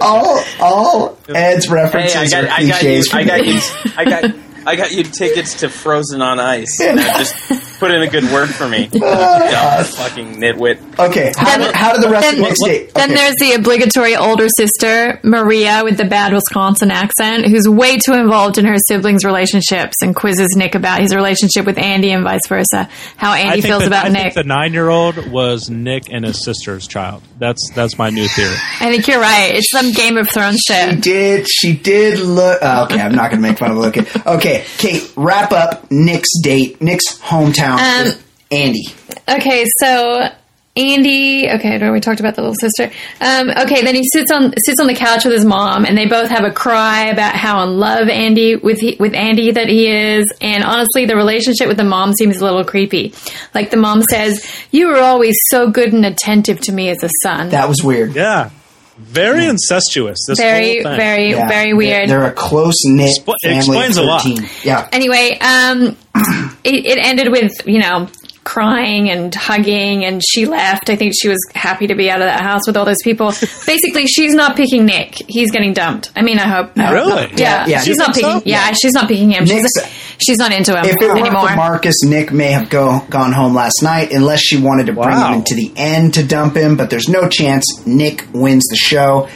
[SPEAKER 2] All all Ed's references
[SPEAKER 1] Hey, I got,
[SPEAKER 2] are
[SPEAKER 1] I got you,
[SPEAKER 2] cliches. for
[SPEAKER 1] I got you, I got, I got you tickets to Frozen on Ice. And I just put in a good word for me. Dumb fucking nitwit.
[SPEAKER 2] Okay, how,
[SPEAKER 4] Then-
[SPEAKER 2] did, how did the rest of
[SPEAKER 4] then-
[SPEAKER 2] Nick's date?
[SPEAKER 4] Then there's the obligatory older sister, Maria, with the bad Wisconsin accent, who's way too involved in her siblings' relationships and quizzes Nick about his relationship with Andi and vice versa. How
[SPEAKER 3] Andi
[SPEAKER 4] feels
[SPEAKER 3] that-
[SPEAKER 4] about
[SPEAKER 3] I
[SPEAKER 4] Nick.
[SPEAKER 3] think the nine-year-old was Nick and his sister's child. That's that's my new theory.
[SPEAKER 4] I think you're right. It's some Game of Thrones shit.
[SPEAKER 2] She
[SPEAKER 4] shit.
[SPEAKER 2] did. She did look. oh, okay, I'm not going to make fun of the look. Okay, Kate, wrap up Nick's date, Nick's hometown
[SPEAKER 4] Um,
[SPEAKER 2] Andi.
[SPEAKER 4] Okay, so Andi. Okay, I know we talked about the little sister. Um, okay, then he sits on sits on the couch with his mom, and they both have a cry about how in love Andi with he, with Andi that he is. And honestly, the relationship with the mom seems a little creepy. Like the mom says, "You were always so good and attentive to me as a son."
[SPEAKER 2] That was weird.
[SPEAKER 3] Yeah, very incestuous. This
[SPEAKER 4] very,
[SPEAKER 3] whole thing.
[SPEAKER 4] very,
[SPEAKER 2] Yeah,
[SPEAKER 4] very
[SPEAKER 2] they're-
[SPEAKER 4] weird.
[SPEAKER 2] They're, a close knit
[SPEAKER 3] Expl- it
[SPEAKER 2] family.
[SPEAKER 3] explains
[SPEAKER 2] of
[SPEAKER 3] a lot.
[SPEAKER 2] Yeah.
[SPEAKER 4] anyway, um, it, it ended with you know crying and hugging, and she left. I think she was happy to be out of that house with all those people. Basically, she's not picking Nick. He's getting dumped. I mean, I hope. no,
[SPEAKER 3] Really?
[SPEAKER 4] no. yeah,
[SPEAKER 2] Yeah,
[SPEAKER 4] she's not picking.
[SPEAKER 3] so?
[SPEAKER 4] Yeah, she's not picking him. She's,
[SPEAKER 2] Nick's-
[SPEAKER 4] she's not into him
[SPEAKER 2] If it weren't for Marcus, Nick may have go, gone home last night unless she wanted to bring
[SPEAKER 3] Wow.
[SPEAKER 2] him into the end to dump him, but there's no chance Nick wins the show.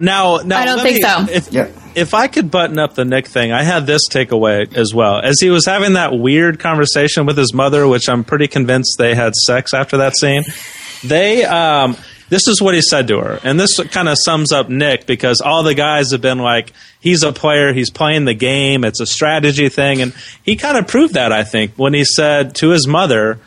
[SPEAKER 3] Now, now
[SPEAKER 4] I don't think
[SPEAKER 3] me-
[SPEAKER 4] so.
[SPEAKER 3] If,
[SPEAKER 2] Yep.
[SPEAKER 3] If I could button up the Nick thing, I had this takeaway as well. As he was having that weird conversation with his mother, which I'm pretty convinced they had sex after that scene. They, um, this is what he said to her, and this kind of sums up Nick because all the guys have been like, he's a player, he's playing the game, it's a strategy thing, and he kind of proved that I think when he said to his mother,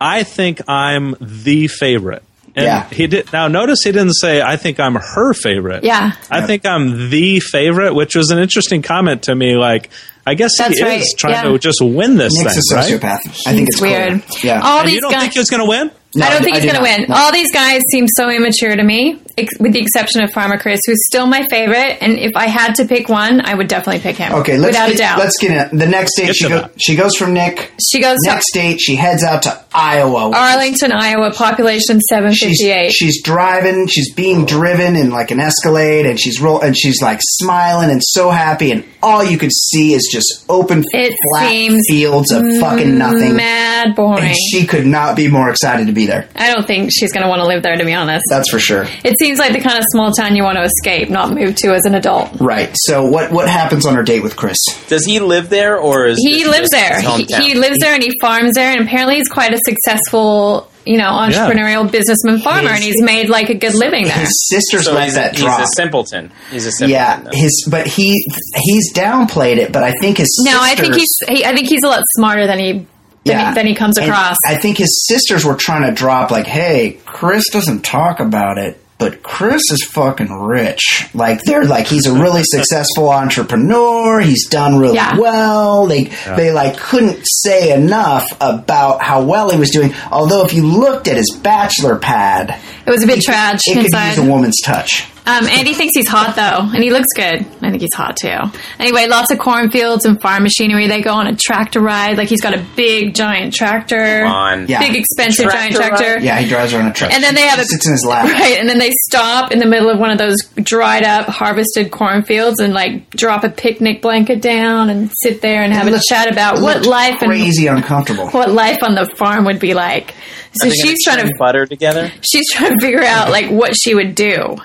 [SPEAKER 3] "I think I'm the favorite." And
[SPEAKER 2] Yeah.
[SPEAKER 3] he did. Now, notice he didn't say, "I think I'm her favorite."
[SPEAKER 4] Yeah.
[SPEAKER 3] I think I'm the favorite, which was an interesting comment to me. Like, I guess
[SPEAKER 4] That's
[SPEAKER 3] he
[SPEAKER 4] right,
[SPEAKER 3] is trying
[SPEAKER 4] yeah.
[SPEAKER 3] to just win this
[SPEAKER 2] Nick's
[SPEAKER 3] thing,
[SPEAKER 2] a
[SPEAKER 3] right?
[SPEAKER 2] I think it's clear.
[SPEAKER 4] weird.
[SPEAKER 2] Yeah.
[SPEAKER 4] All
[SPEAKER 3] And
[SPEAKER 4] these
[SPEAKER 3] you don't
[SPEAKER 4] guys.
[SPEAKER 3] think he's going to win?
[SPEAKER 2] No,
[SPEAKER 4] I don't think
[SPEAKER 2] I
[SPEAKER 4] he's going to win.
[SPEAKER 2] No.
[SPEAKER 4] All these guys seem so immature to me, ex- with the exception of Farmer Chris, who's still my favorite. And if I had to pick one, I would definitely pick him.
[SPEAKER 2] Okay, let's
[SPEAKER 4] without
[SPEAKER 2] get,
[SPEAKER 4] a doubt.
[SPEAKER 2] let's get in. The next date, she, go, she goes from Nick.
[SPEAKER 4] she goes to
[SPEAKER 2] Next date, she heads out to Iowa.
[SPEAKER 4] Arlington, Iowa, population seven
[SPEAKER 2] she's, she's driving, she's being driven in like an Escalade, and she's roll, and she's like smiling and so happy, and all you could see is just open,
[SPEAKER 4] It
[SPEAKER 2] flat
[SPEAKER 4] seems
[SPEAKER 2] fields of fucking nothing.
[SPEAKER 4] Mad boring.
[SPEAKER 2] And she could not be more excited to be there.
[SPEAKER 4] I don't think she's going to want to live there, to be honest.
[SPEAKER 2] That's for sure.
[SPEAKER 4] it seems like the kind of small town you want to escape, not move to as an adult.
[SPEAKER 2] Right. So what what happens on her date with Chris?
[SPEAKER 1] Does he live there, or is
[SPEAKER 4] He lives there. He, he lives there and he farms there, and apparently he's quite a successful, you know, entrepreneurial businessman farmer,
[SPEAKER 2] His-
[SPEAKER 4] and he's made like a good living there.
[SPEAKER 2] His sisters
[SPEAKER 1] So
[SPEAKER 2] let
[SPEAKER 1] he's,
[SPEAKER 2] that
[SPEAKER 1] he's a simpleton. He's a simpleton.
[SPEAKER 2] yeah,
[SPEAKER 1] though.
[SPEAKER 2] his but he he's downplayed it, but I think his
[SPEAKER 4] No, I think he's. He, I think he's a lot smarter than he than, he, than he comes
[SPEAKER 2] And
[SPEAKER 4] across.
[SPEAKER 2] I think his sisters were trying to drop like, "Hey, Chris doesn't talk about it, but Chris is fucking rich." Like they're like he's a really successful entrepreneur. He's done really
[SPEAKER 4] Yeah.
[SPEAKER 2] well. They they like couldn't say enough about how well he was doing. Although if you looked at his bachelor pad,
[SPEAKER 4] it was a bit trash
[SPEAKER 2] it could
[SPEAKER 4] inside.
[SPEAKER 2] use a woman's touch.
[SPEAKER 4] Um, Andi thinks he's hot though, and he looks good. I think he's hot too. Anyway, lots of cornfields and farm machinery. They go on a tractor ride. Like he's got a big giant tractor,
[SPEAKER 1] on.
[SPEAKER 2] Yeah.
[SPEAKER 4] big expensive giant
[SPEAKER 1] Tractor
[SPEAKER 4] tractor.
[SPEAKER 1] ride?
[SPEAKER 2] Yeah, he drives around a truck.
[SPEAKER 4] And then they have
[SPEAKER 2] He
[SPEAKER 4] a
[SPEAKER 2] sits in his lap.
[SPEAKER 4] Right, and then they stop in the middle of one of those dried up, harvested cornfields and like drop a picnic blanket down and sit there and have a
[SPEAKER 2] looked-
[SPEAKER 4] chat about what
[SPEAKER 2] looked
[SPEAKER 4] life and
[SPEAKER 2] crazy uncomfortable.
[SPEAKER 4] what life on the farm would be like. So
[SPEAKER 1] Are they
[SPEAKER 4] she's trying to
[SPEAKER 1] butter together.
[SPEAKER 4] she's trying to figure out like what she would do.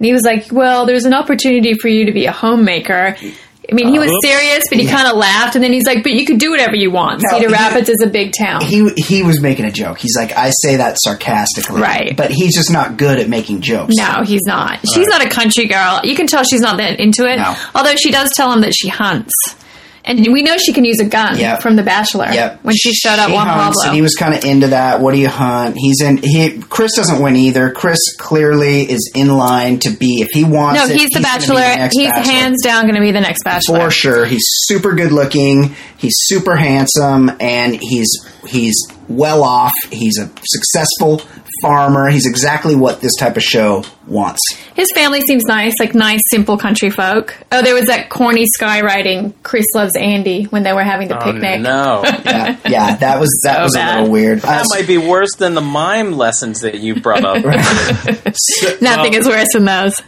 [SPEAKER 4] And he was like, "Well, there's an opportunity for you to be a homemaker." I mean, he was serious, but he kind of laughed, and then he's like, "But you could do whatever you want.
[SPEAKER 2] No,
[SPEAKER 4] Cedar
[SPEAKER 2] he-
[SPEAKER 4] Rapids is a big town."
[SPEAKER 2] He he was making a joke. He's like, I say that sarcastically,
[SPEAKER 4] Right.
[SPEAKER 2] But he's just not good at making jokes.
[SPEAKER 4] No, he's not. She's not a country girl. You can tell she's not that into it.
[SPEAKER 2] No.
[SPEAKER 4] Although she does tell him that she hunts. And we know she can use a gun
[SPEAKER 2] Yep.
[SPEAKER 4] from The Bachelor.
[SPEAKER 2] Yep.
[SPEAKER 4] When she showed up Juan Pablo.
[SPEAKER 2] and he was kind of into that. What do you hunt? He's in. He Chris doesn't win either. Chris clearly is in line to be if he wants.
[SPEAKER 4] no,
[SPEAKER 2] it,
[SPEAKER 4] he's the
[SPEAKER 2] gonna be
[SPEAKER 4] Bachelor.
[SPEAKER 2] next
[SPEAKER 4] he's
[SPEAKER 2] Bachelor.
[SPEAKER 4] hands down going to be the next Bachelor.
[SPEAKER 2] for sure. He's super good looking. He's super handsome, and he's he's well off. He's a successful farmer. He's exactly what this type of show wants.
[SPEAKER 4] His family seems nice, like nice, simple country folk. Oh, there was that corny skywriting. Chris loves Andi when they were having the
[SPEAKER 1] Oh,
[SPEAKER 4] picnic.
[SPEAKER 1] no.
[SPEAKER 2] Yeah, yeah, that was that
[SPEAKER 4] So
[SPEAKER 2] was
[SPEAKER 4] bad.
[SPEAKER 2] a little weird.
[SPEAKER 1] That
[SPEAKER 2] Uh,
[SPEAKER 1] might be worse than the mime lessons that you brought up.
[SPEAKER 4] Nothing is worse than those.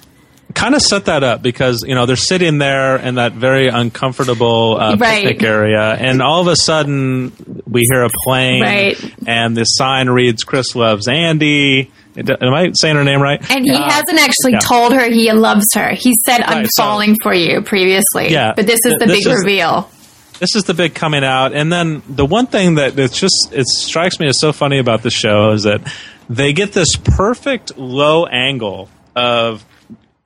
[SPEAKER 3] Kind of set that up because you know they're sitting there in that very uncomfortable uh,
[SPEAKER 4] Right.
[SPEAKER 3] picnic area, and all of a sudden we hear a plane,
[SPEAKER 4] Right.
[SPEAKER 3] and the sign reads "Chris loves Andi." Am I saying her name right?
[SPEAKER 4] And he hasn't actually
[SPEAKER 3] yeah.
[SPEAKER 4] told her he loves her. He said, "I'm
[SPEAKER 3] Right, so-
[SPEAKER 4] falling for you." Previously,
[SPEAKER 3] Yeah.
[SPEAKER 4] but this is
[SPEAKER 3] Th-
[SPEAKER 4] the
[SPEAKER 3] this
[SPEAKER 4] big
[SPEAKER 3] is-
[SPEAKER 4] reveal.
[SPEAKER 3] this is the big coming out and then the one thing that it's just it strikes me as so funny about the show is that they get this perfect low angle of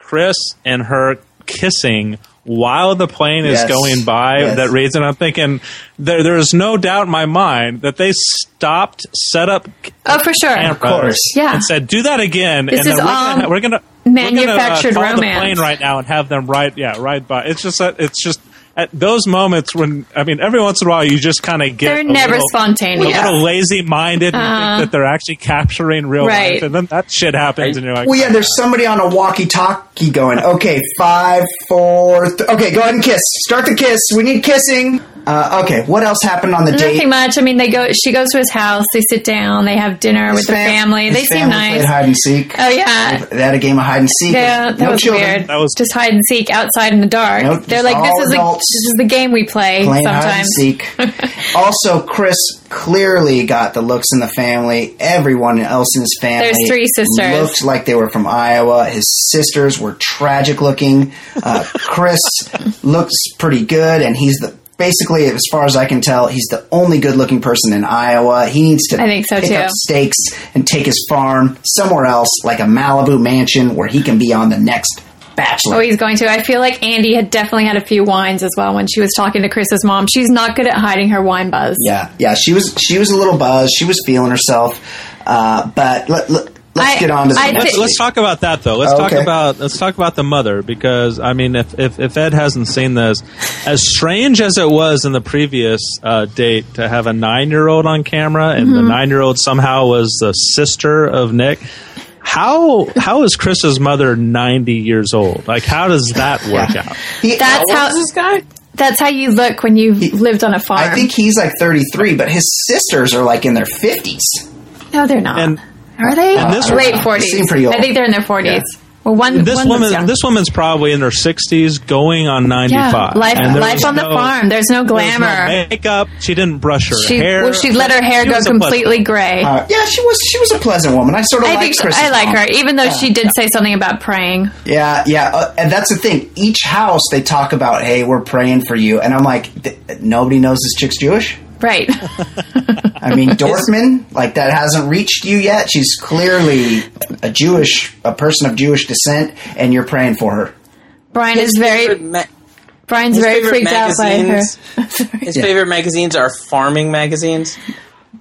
[SPEAKER 3] chris and her kissing while the plane is going by
[SPEAKER 2] Yes.
[SPEAKER 3] that reads and i'm thinking there, there is no doubt in my mind that they stopped set up
[SPEAKER 4] Oh, for sure.
[SPEAKER 3] of
[SPEAKER 2] course.
[SPEAKER 4] Yeah.
[SPEAKER 3] and said do that again
[SPEAKER 4] This
[SPEAKER 3] and
[SPEAKER 4] is
[SPEAKER 3] we're
[SPEAKER 4] all
[SPEAKER 3] gonna, we're gonna
[SPEAKER 4] manufactured
[SPEAKER 3] we're gonna, uh, call
[SPEAKER 4] romance.
[SPEAKER 3] the plane right now and have them ride yeah ride by it's just that it's just at those moments when I mean every once in a while you just kind of get
[SPEAKER 4] They're
[SPEAKER 3] a
[SPEAKER 4] never
[SPEAKER 3] little,
[SPEAKER 4] spontaneous.
[SPEAKER 3] a little lazy minded and you think uh-huh. that they're actually capturing real
[SPEAKER 4] Right.
[SPEAKER 3] life and then that shit happens and you're like
[SPEAKER 2] Well, yeah, there's somebody on a walkie-talkie going, okay, five, four, th- okay, go ahead and kiss. Start the kiss. We need kissing. Uh, okay, what else happened on the date?
[SPEAKER 4] Nothing much. I mean, they go. She goes to his house. They sit down. They have dinner
[SPEAKER 2] His
[SPEAKER 4] with the family.
[SPEAKER 2] his
[SPEAKER 4] They seem
[SPEAKER 2] family
[SPEAKER 4] nice.
[SPEAKER 2] Played hide and seek.
[SPEAKER 4] Oh yeah,
[SPEAKER 2] They had a game of hide and seek.
[SPEAKER 4] yeah. That
[SPEAKER 2] no
[SPEAKER 4] was
[SPEAKER 2] children.
[SPEAKER 4] weird.
[SPEAKER 3] That was-
[SPEAKER 4] just hide and seek outside in the dark.
[SPEAKER 2] Nope,
[SPEAKER 4] They're like, this is a, this is the game we play
[SPEAKER 2] Playing hide and
[SPEAKER 4] sometimes.
[SPEAKER 2] seek. also, Chris clearly got the looks in the family. Everyone else in his family.
[SPEAKER 4] There's three sisters.
[SPEAKER 2] Looked like they were from Iowa. His sisters were tragic looking. Uh, Chris looks pretty good, and he's the basically, as far as I can tell, he's the only good looking person in Iowa. He needs to
[SPEAKER 4] I think so,
[SPEAKER 2] pick
[SPEAKER 4] too.
[SPEAKER 2] up stakes and take his farm somewhere else, like a Malibu mansion, where he can be on the next Bachelor.
[SPEAKER 4] Oh, he's going to. I feel like Andi had definitely had a few wines as well when she was talking to Chris's mom. She's not good at hiding her wine buzz.
[SPEAKER 2] Yeah, yeah, she was she was a little buzzed. She was feeling herself. Uh, but let, let, let's
[SPEAKER 4] I-
[SPEAKER 2] get on to the
[SPEAKER 4] I
[SPEAKER 3] Let's, let's talk about that though. Let's
[SPEAKER 2] Oh,
[SPEAKER 3] talk
[SPEAKER 2] okay.
[SPEAKER 3] about let's talk about the mother because I mean, if, if if Ed hasn't seen this, as strange as it was in the previous uh, date to have a nine year old on camera and
[SPEAKER 4] Mm-hmm.
[SPEAKER 3] the nine year old somehow was the sister of Nick. How how is Chris's mother ninety years old? Like how does that work
[SPEAKER 2] Yeah.
[SPEAKER 3] out?
[SPEAKER 2] He-
[SPEAKER 4] That's how
[SPEAKER 1] this guy?
[SPEAKER 4] that's how you look when you have lived on a farm.
[SPEAKER 2] I think he's like 33, but his sisters are like in their 50s.
[SPEAKER 4] no, they're not.
[SPEAKER 3] And
[SPEAKER 4] Are they?
[SPEAKER 3] And this-
[SPEAKER 4] Late forties.
[SPEAKER 2] seem pretty old.
[SPEAKER 4] I think they're in their forties. Well, one
[SPEAKER 3] this
[SPEAKER 4] one
[SPEAKER 3] woman this woman's probably in her sixties, going on ninety-five.
[SPEAKER 4] yeah,
[SPEAKER 3] five.
[SPEAKER 4] life life on the farm. There's no glamour.
[SPEAKER 3] makeup. She didn't brush her
[SPEAKER 4] she
[SPEAKER 3] hair.
[SPEAKER 4] well, she let her hair
[SPEAKER 3] She
[SPEAKER 4] go
[SPEAKER 3] was a pleasant
[SPEAKER 4] completely gray.
[SPEAKER 2] Uh, yeah, she was she was a pleasant woman. I sort of
[SPEAKER 4] I
[SPEAKER 2] like
[SPEAKER 4] think she, I like
[SPEAKER 2] mom.
[SPEAKER 4] her, even though she did say something about praying.
[SPEAKER 2] Yeah, yeah, uh, and that's the thing. Each house they talk about, hey, we're praying for you, and I'm like, nobody knows this chick's Jewish.
[SPEAKER 4] Right.
[SPEAKER 2] I mean, Dorfman, like that hasn't reached you yet. She's clearly a Jewish, a person of Jewish descent, and you're praying for her.
[SPEAKER 4] Brian is very
[SPEAKER 1] ma-
[SPEAKER 4] Brian's very
[SPEAKER 1] favorite
[SPEAKER 4] freaked out by her.
[SPEAKER 1] magazines- His
[SPEAKER 2] Yeah.
[SPEAKER 1] favorite magazines are farming magazines.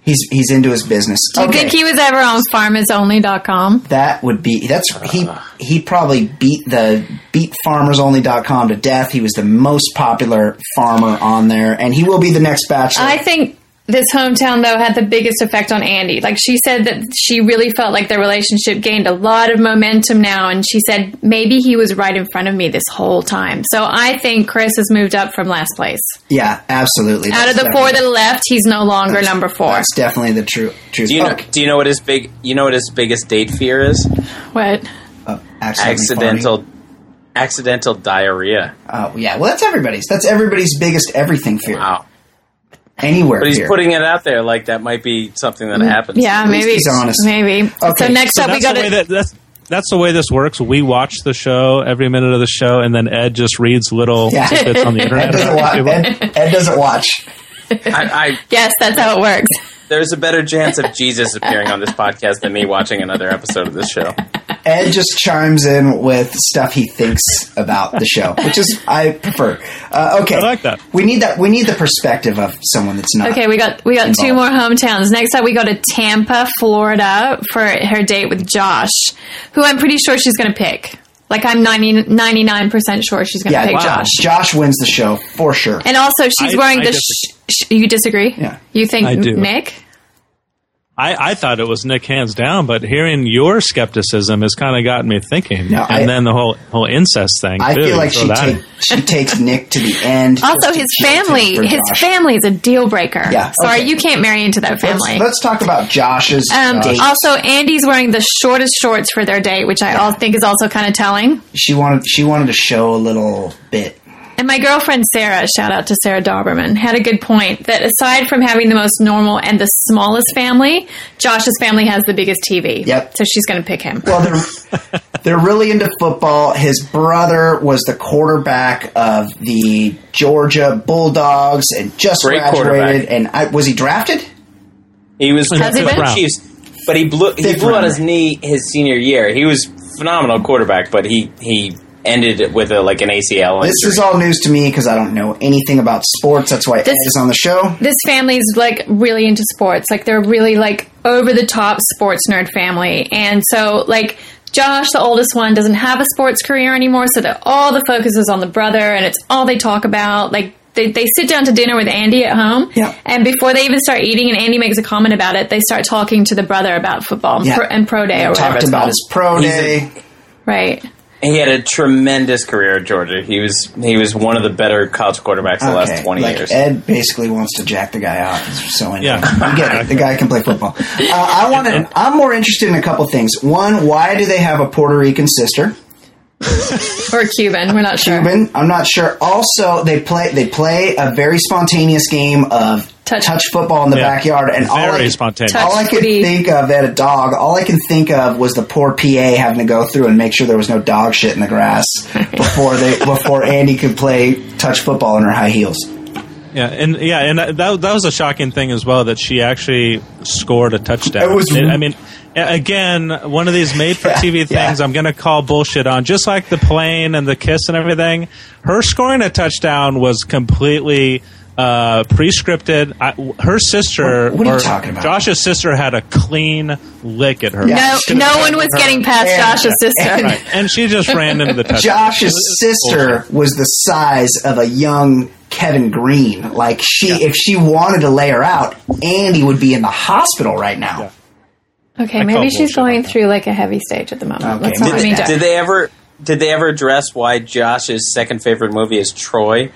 [SPEAKER 2] He's he's into his business.
[SPEAKER 4] Do you think he was ever on farmersonly.com?
[SPEAKER 2] that would be that's he uh. he probably beat the beat farmersonly.com to death. He was the most popular farmer on there, and he will be the next bachelor.
[SPEAKER 4] I think this hometown though had the biggest effect on Andi. Like she said that she really felt like their relationship gained a lot of momentum now and she said maybe he was right in front of me this whole time. So I think Chris has moved up from last place.
[SPEAKER 2] Yeah, absolutely.
[SPEAKER 4] Out of the four that left, he's no longer number 4.
[SPEAKER 2] That's definitely the true truth.
[SPEAKER 1] Do you know? Do you know what his big? You know what his biggest date fear is?
[SPEAKER 4] What?
[SPEAKER 2] Uh, accidentally
[SPEAKER 1] Accidental, accidental diarrhea.
[SPEAKER 2] Oh yeah, well that's everybody's. That's everybody's biggest everything fear.
[SPEAKER 1] Wow.
[SPEAKER 2] Anywhere
[SPEAKER 1] But he's
[SPEAKER 2] fear.
[SPEAKER 1] putting it out there like that might be something that mm. happens.
[SPEAKER 4] Yeah,
[SPEAKER 2] At
[SPEAKER 4] maybe.
[SPEAKER 2] he's honest.
[SPEAKER 4] Maybe.
[SPEAKER 2] Okay,
[SPEAKER 4] So next
[SPEAKER 3] So
[SPEAKER 4] up we got
[SPEAKER 3] the
[SPEAKER 4] to
[SPEAKER 3] that that's that's the way this works. We watch the show every minute of the show, and then Ed just reads little
[SPEAKER 2] Yeah.
[SPEAKER 3] on the
[SPEAKER 2] Ed
[SPEAKER 3] internet.
[SPEAKER 2] doesn't watch. Ed, Ed doesn't watch.
[SPEAKER 1] I, I,
[SPEAKER 4] Yes, that's how it works.
[SPEAKER 1] There's a better chance of Jesus appearing on this podcast than me watching another episode of this show.
[SPEAKER 2] Ed just chimes in with stuff he thinks about the show, which is I prefer. Uh, okay,
[SPEAKER 3] I like that.
[SPEAKER 2] We need that. We need the perspective of someone that's not.
[SPEAKER 4] Okay, we got we got two more hometowns. Next up, we go to Tampa, Florida, for her date with Josh, who I'm pretty sure she's going to pick. Like I'm 99 percent sure she's going to
[SPEAKER 2] Yeah,
[SPEAKER 4] pick
[SPEAKER 2] wow.
[SPEAKER 4] Josh.
[SPEAKER 2] Josh wins the show for sure.
[SPEAKER 4] And also, she's
[SPEAKER 3] I-
[SPEAKER 4] wearing
[SPEAKER 3] I
[SPEAKER 4] the.
[SPEAKER 3] disagree.
[SPEAKER 4] Sh- sh- you disagree?
[SPEAKER 2] Yeah.
[SPEAKER 4] You think
[SPEAKER 3] I do.
[SPEAKER 4] Nick?
[SPEAKER 3] I, I thought it was Nick hands down, but hearing your skepticism has kind of gotten me thinking.
[SPEAKER 2] No,
[SPEAKER 3] and
[SPEAKER 2] I-
[SPEAKER 3] then the whole whole incest thing.
[SPEAKER 2] I
[SPEAKER 3] too,
[SPEAKER 2] feel like
[SPEAKER 3] throw
[SPEAKER 2] she take, she takes Nick to the end.
[SPEAKER 4] Also, his family. His
[SPEAKER 2] Josh.
[SPEAKER 4] family is a deal breaker.
[SPEAKER 2] Yeah,
[SPEAKER 4] Sorry,
[SPEAKER 2] okay.
[SPEAKER 4] you can't marry into that family.
[SPEAKER 2] Let's, let's talk about Josh's
[SPEAKER 4] um,
[SPEAKER 2] date.
[SPEAKER 4] also, Andi's wearing the shortest shorts for their date, which I all think is also kind of telling.
[SPEAKER 2] she wanted she wanted to show a little bit.
[SPEAKER 4] And my girlfriend Sarah, shout out to Sarah Doberman, had a good point that aside from having the most normal and the smallest family, Josh's family has the biggest TV.
[SPEAKER 2] Yep.
[SPEAKER 4] So she's going to pick him.
[SPEAKER 2] Well, they're they're really into football. His brother was the quarterback of the Georgia Bulldogs and just
[SPEAKER 1] Great
[SPEAKER 2] graduated. And I, was he drafted?
[SPEAKER 1] He was
[SPEAKER 3] Has
[SPEAKER 4] he
[SPEAKER 1] by
[SPEAKER 4] been?
[SPEAKER 1] the Chiefs, but he blew he
[SPEAKER 2] Fifth
[SPEAKER 1] blew out his knee his senior year. He was phenomenal quarterback, but he he ended with a like an ACL injury.
[SPEAKER 2] This is all news to me because I don't know anything about sports. That's why
[SPEAKER 4] This-
[SPEAKER 2] Ed is on the show.
[SPEAKER 4] This family's like really into sports. Like they're really like over the top sports nerd family. And so like Josh, the oldest one, doesn't have a sports career anymore, so that all the focus is on the brother and it's all they talk about. Like they, they sit down to dinner with Andi at home,
[SPEAKER 2] Yeah.
[SPEAKER 4] and before they even start eating, and Andi makes a comment about it, they start talking to the brother about football and,
[SPEAKER 2] Yeah.
[SPEAKER 4] pro, and pro day or whatever
[SPEAKER 2] Talked
[SPEAKER 4] it's
[SPEAKER 2] about his pro day.
[SPEAKER 4] right.
[SPEAKER 1] He had a tremendous career at Georgia. He was he was one of the better college quarterbacks the last twenty
[SPEAKER 2] like
[SPEAKER 1] years.
[SPEAKER 2] Ed basically wants to jack the guy out. He's so into
[SPEAKER 3] Yeah.
[SPEAKER 2] it. I get it. The guy can play football. Uh, I want to. I'm more interested in a couple things. One, why do they have a Puerto Rican sister?
[SPEAKER 4] Or Cuban, we're not sure.
[SPEAKER 2] Cuban. I'm not sure. Also, they play they play a very spontaneous game of
[SPEAKER 4] Touch-
[SPEAKER 2] touch, football in the
[SPEAKER 3] Yeah.
[SPEAKER 2] backyard, and all I,
[SPEAKER 3] spontaneous.
[SPEAKER 2] All I could
[SPEAKER 4] footy.
[SPEAKER 2] think of at a dog, all I can think of was the poor PA having to go through and make sure there was no dog shit in the grass before they before Andi could play touch football in her high heels.
[SPEAKER 3] Yeah, and yeah, and that that was a shocking thing as well that she actually scored a touchdown.
[SPEAKER 2] It was-
[SPEAKER 3] I mean, again, one of these made for TV
[SPEAKER 2] Yeah,
[SPEAKER 3] things.
[SPEAKER 2] yeah.
[SPEAKER 3] I'm going to call bullshit on, just like the plane and the kiss and everything. Her scoring a touchdown was completely uh, pre-scripted. I, her sister,
[SPEAKER 2] What- what are you talking about?
[SPEAKER 3] Josh's sister, had a clean lick at her.
[SPEAKER 2] Yeah.
[SPEAKER 4] No, no one was
[SPEAKER 3] her-
[SPEAKER 4] getting past
[SPEAKER 2] And-
[SPEAKER 4] Josh's sister.
[SPEAKER 3] Right, and she just ran into the touchdown.
[SPEAKER 2] Josh's sister was the size of a young Kevin Greene. Like she, if she wanted to lay her out, Andi would be in the hospital right now.
[SPEAKER 3] Yeah.
[SPEAKER 4] Okay,
[SPEAKER 3] I
[SPEAKER 4] maybe she's going through like a heavy stage at the moment.
[SPEAKER 2] Okay,
[SPEAKER 4] Let's not
[SPEAKER 2] maybe
[SPEAKER 4] mean
[SPEAKER 2] that-
[SPEAKER 4] to-
[SPEAKER 1] Did they ever did they ever address why Josh's second favorite movie is Troy?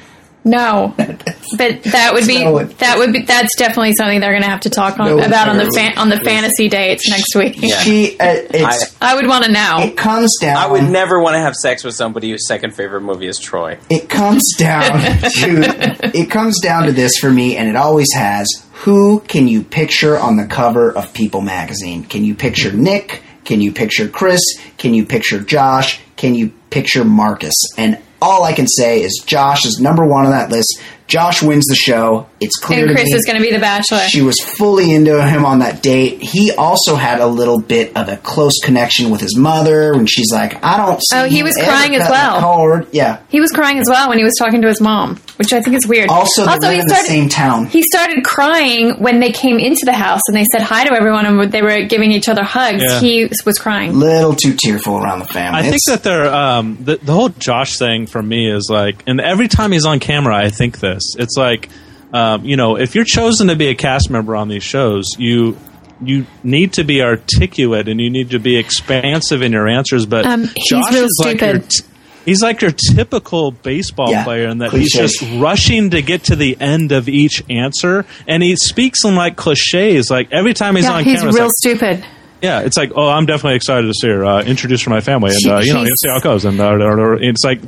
[SPEAKER 4] No, but that would be
[SPEAKER 2] So-
[SPEAKER 4] that would be that's definitely something they're going to have to talk on,
[SPEAKER 2] No,
[SPEAKER 4] about on the
[SPEAKER 2] no.
[SPEAKER 4] fan, on the fantasy dates next week.
[SPEAKER 1] Yeah.
[SPEAKER 2] She, uh, it's,
[SPEAKER 4] I would want to know.
[SPEAKER 2] it comes down.
[SPEAKER 1] I would never want to have sex with somebody whose second favorite movie is Troy.
[SPEAKER 2] it comes down to it comes down to this for me, and it always has. Who can you picture on the cover of People magazine? Can you picture Nick? Can you picture Chris? Can you picture Josh? Can you picture Marcus? And all I can say is Josh is number one on that list. Josh wins the show. It's clear
[SPEAKER 4] and Chris is going to be the bachelor.
[SPEAKER 2] She was fully into him on that date. He also had a little bit of a close connection with his mother when she's like, "I don't." Oh, see
[SPEAKER 4] Oh, he was crying as well.
[SPEAKER 2] Yeah.
[SPEAKER 4] he was crying as well when he was talking to his mom, which I think is weird.
[SPEAKER 2] Also, they live
[SPEAKER 4] he
[SPEAKER 2] in the same town.
[SPEAKER 4] He started crying when they came into the house and they said hi to everyone and they were giving each other hugs.
[SPEAKER 3] Yeah.
[SPEAKER 4] He was crying.
[SPEAKER 2] Little too tearful around the family.
[SPEAKER 3] I think that they're um, the, the whole Josh thing for me is like, and every time he's on camera, I think this. It's like um, you know, if you're chosen to be a cast member on these shows, you you need to be articulate and you need to be expansive in your answers. But
[SPEAKER 4] Um, he's
[SPEAKER 3] Josh
[SPEAKER 4] real
[SPEAKER 3] is like your t- he's like your typical baseball
[SPEAKER 2] Yeah,
[SPEAKER 3] player in that
[SPEAKER 2] cliche.
[SPEAKER 3] he's just rushing to get to the end of each answer, and he speaks in like cliches. Like every time he's
[SPEAKER 4] Yeah,
[SPEAKER 3] on
[SPEAKER 4] he's
[SPEAKER 3] camera, it's
[SPEAKER 4] real
[SPEAKER 3] like,
[SPEAKER 4] stupid.
[SPEAKER 3] yeah, it's like, oh, I'm definitely excited to see her uh, introduce her to my family, and uh, you know,
[SPEAKER 4] she's-
[SPEAKER 3] see how it goes. And uh, it's like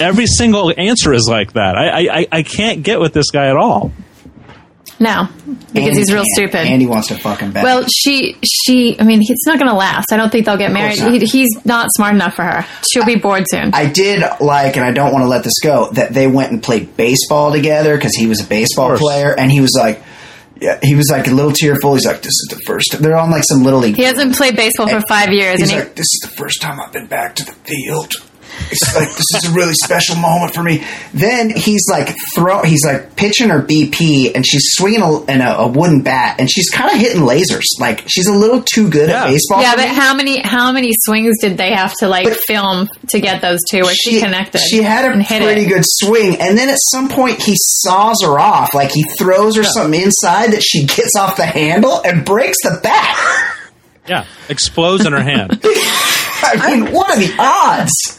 [SPEAKER 3] every single answer is like that. I, I, I- I can't get with this guy at all.
[SPEAKER 4] No, because
[SPEAKER 2] Andi
[SPEAKER 4] he's real
[SPEAKER 2] can't.
[SPEAKER 4] stupid.
[SPEAKER 2] Andi wants to fucking bet.
[SPEAKER 4] Well, she, she, I mean, it's not going to last. I don't think they'll get married.
[SPEAKER 2] not.
[SPEAKER 4] He, he's not smart enough for her. She'll be bored soon.
[SPEAKER 2] I did like, and I don't want to let this go, that they went and played baseball together because he was a baseball player, and he was like, yeah, he was like a little tearful. He's like, "This is the first." They're on like some little league.
[SPEAKER 4] he hasn't played baseball for five years,
[SPEAKER 2] He's
[SPEAKER 4] and he,
[SPEAKER 2] like, "This is the first time I've been back to the field." It's like this is a really special moment for me. Then he's like throw. He's like pitching her BP, and she's swinging a, in a, a wooden bat, and she's kind of hitting lasers. Like she's a little too good
[SPEAKER 3] Yeah.
[SPEAKER 2] at baseball.
[SPEAKER 4] yeah, but
[SPEAKER 2] me.
[SPEAKER 4] how many, how many swings did they have to like
[SPEAKER 2] But-
[SPEAKER 4] film to get those two where she, connected?
[SPEAKER 2] She had a pretty good swing, and then at some point he saws her off. Like he throws her something inside that she gets off the handle and breaks the bat.
[SPEAKER 3] Yeah, explodes in her hand.
[SPEAKER 2] I mean, what are the odds?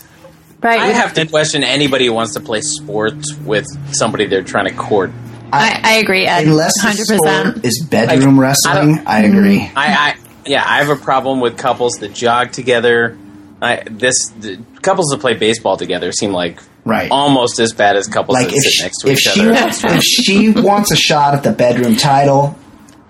[SPEAKER 4] Right.
[SPEAKER 1] I have to question anybody who wants to play sports with somebody they're trying to court.
[SPEAKER 4] I, I agree, Ed.
[SPEAKER 2] Unless the
[SPEAKER 4] hundred
[SPEAKER 2] sport
[SPEAKER 4] percent.
[SPEAKER 2] is bedroom
[SPEAKER 1] I
[SPEAKER 2] wrestling,
[SPEAKER 1] don't-
[SPEAKER 2] I agree.
[SPEAKER 1] I, I yeah, I have a problem with couples that jog together. I, this the, couples that play baseball together seem like
[SPEAKER 2] Right.
[SPEAKER 1] almost as bad as couples
[SPEAKER 2] Like
[SPEAKER 1] that sit
[SPEAKER 2] she,
[SPEAKER 1] next to each
[SPEAKER 2] she
[SPEAKER 1] other.
[SPEAKER 2] wants, if she wants a shot at the bedroom title,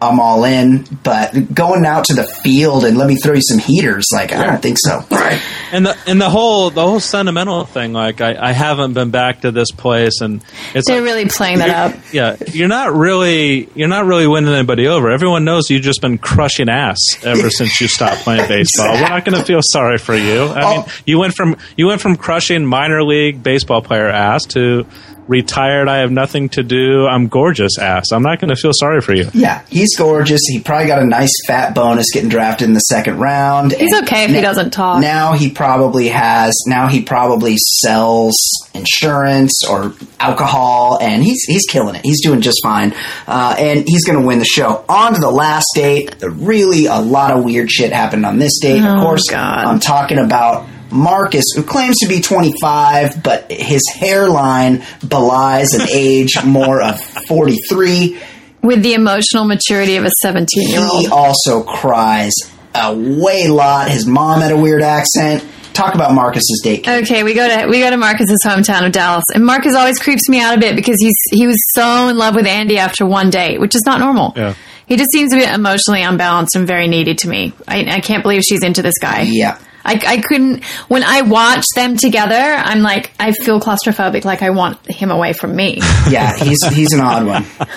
[SPEAKER 2] I'm all in. But going out to the field and let me throw you some heaters, like I don't think so. Right.
[SPEAKER 3] and the and the whole the whole sentimental thing. Like I, I haven't been back to this place, and it's
[SPEAKER 4] They're
[SPEAKER 3] like,
[SPEAKER 4] really playing that up.
[SPEAKER 3] yeah, you're not really you're not really winning anybody over. Everyone knows you've just been crushing ass ever since you stopped playing baseball. We're not going to feel sorry for you. I oh. mean,
[SPEAKER 2] Oh.
[SPEAKER 3] you went from you went from crushing minor league baseball player ass to retired. I have nothing to do. I'm gorgeous ass. I'm not going to feel sorry for you.
[SPEAKER 2] Yeah, he's gorgeous. He probably got a nice fat bonus getting drafted in the second round.
[SPEAKER 4] He's
[SPEAKER 2] And
[SPEAKER 4] okay if he doesn't talk.
[SPEAKER 2] Now he probably has. Now he probably sells insurance or alcohol, and he's he's killing it. He's doing just fine, uh, and he's going to win the show. On to the last date. The really a lot of weird shit happened on this date. of
[SPEAKER 4] Oh,
[SPEAKER 2] course,
[SPEAKER 4] God.
[SPEAKER 2] I'm talking about. Marcus, who claims to be 25, but his hairline belies an age more of 43.
[SPEAKER 4] With the emotional maturity of a 17 year old.
[SPEAKER 2] He also cries a way lot. His mom had a weird accent. Talk about Marcus's date.
[SPEAKER 4] Okay, we go to we go to Marcus's hometown of Dallas, and Marcus always creeps me out a bit because he's he was so in love with Andi after one date, which is not normal.
[SPEAKER 3] Yeah.
[SPEAKER 4] He just seems a bit emotionally unbalanced and very needy to me. I, I can't believe she's into this guy.
[SPEAKER 2] Yeah.
[SPEAKER 4] I, I couldn't when I watch them together. I'm like I feel claustrophobic, like I want him away from me.
[SPEAKER 2] Yeah, he's he's an odd one.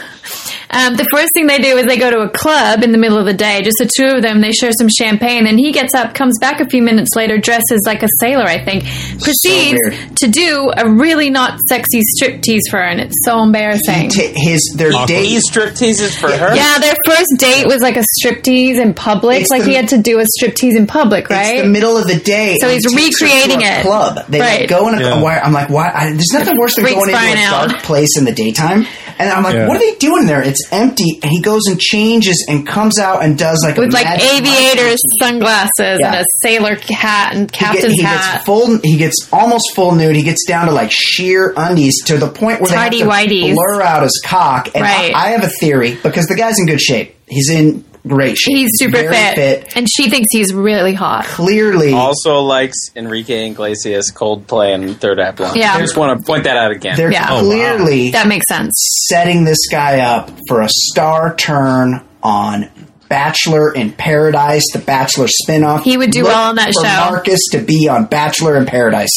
[SPEAKER 4] Um, the first thing they do is they go to a club in the middle of the day, just the two of them. They share some champagne. Then he gets up, comes back a few minutes later, dresses like a sailor, I think, proceeds
[SPEAKER 2] weird.
[SPEAKER 4] to do a really not sexy striptease for her, and it's so embarrassing.
[SPEAKER 2] T- his their date.
[SPEAKER 1] These strip for her.
[SPEAKER 4] yeah, their first date was like a striptease in public.
[SPEAKER 2] It's
[SPEAKER 4] like
[SPEAKER 2] the-
[SPEAKER 4] he had to do a striptease in public, right?
[SPEAKER 2] It's the middle of the day.
[SPEAKER 4] So he's
[SPEAKER 2] he takes her to
[SPEAKER 4] recreating
[SPEAKER 2] a
[SPEAKER 4] it.
[SPEAKER 2] Club. They like,
[SPEAKER 4] Right.
[SPEAKER 2] go in a.
[SPEAKER 3] Yeah.
[SPEAKER 2] Why, I'm like, why? I, there's nothing worse than
[SPEAKER 4] Freaks
[SPEAKER 2] going into a
[SPEAKER 4] out.
[SPEAKER 2] dark place in the daytime. And I'm like,
[SPEAKER 3] Yeah.
[SPEAKER 2] what are they doing there? It's empty. And he goes and changes and comes out and does like a
[SPEAKER 4] with like
[SPEAKER 2] magic
[SPEAKER 4] aviators, sunglasses, and a sailor hat and
[SPEAKER 2] He, get- he
[SPEAKER 4] hat.
[SPEAKER 2] gets full. He gets almost full nude. He gets down to like sheer undies to the point where
[SPEAKER 4] Tidy
[SPEAKER 2] they have to
[SPEAKER 4] whities.
[SPEAKER 2] blur out his cock. And
[SPEAKER 4] Right.
[SPEAKER 2] I, I have a theory because the guy's in good shape. He's in great shape.
[SPEAKER 4] He's super
[SPEAKER 2] very
[SPEAKER 4] fit, and she thinks he's really hot.
[SPEAKER 2] Clearly,
[SPEAKER 1] Also likes Enrique Iglesias, Coldplay, and Third Act One.
[SPEAKER 4] Yeah.
[SPEAKER 1] I just want to point that out again.
[SPEAKER 2] they're
[SPEAKER 4] Yeah. Oh, wow.
[SPEAKER 2] clearly
[SPEAKER 4] That makes sense.
[SPEAKER 2] setting this guy up for a star turn on Bachelor in Paradise, the Bachelor spinoff.
[SPEAKER 4] He would do
[SPEAKER 2] Look
[SPEAKER 4] well on that
[SPEAKER 2] for
[SPEAKER 4] show.
[SPEAKER 2] Marcus to be on Bachelor in Paradise.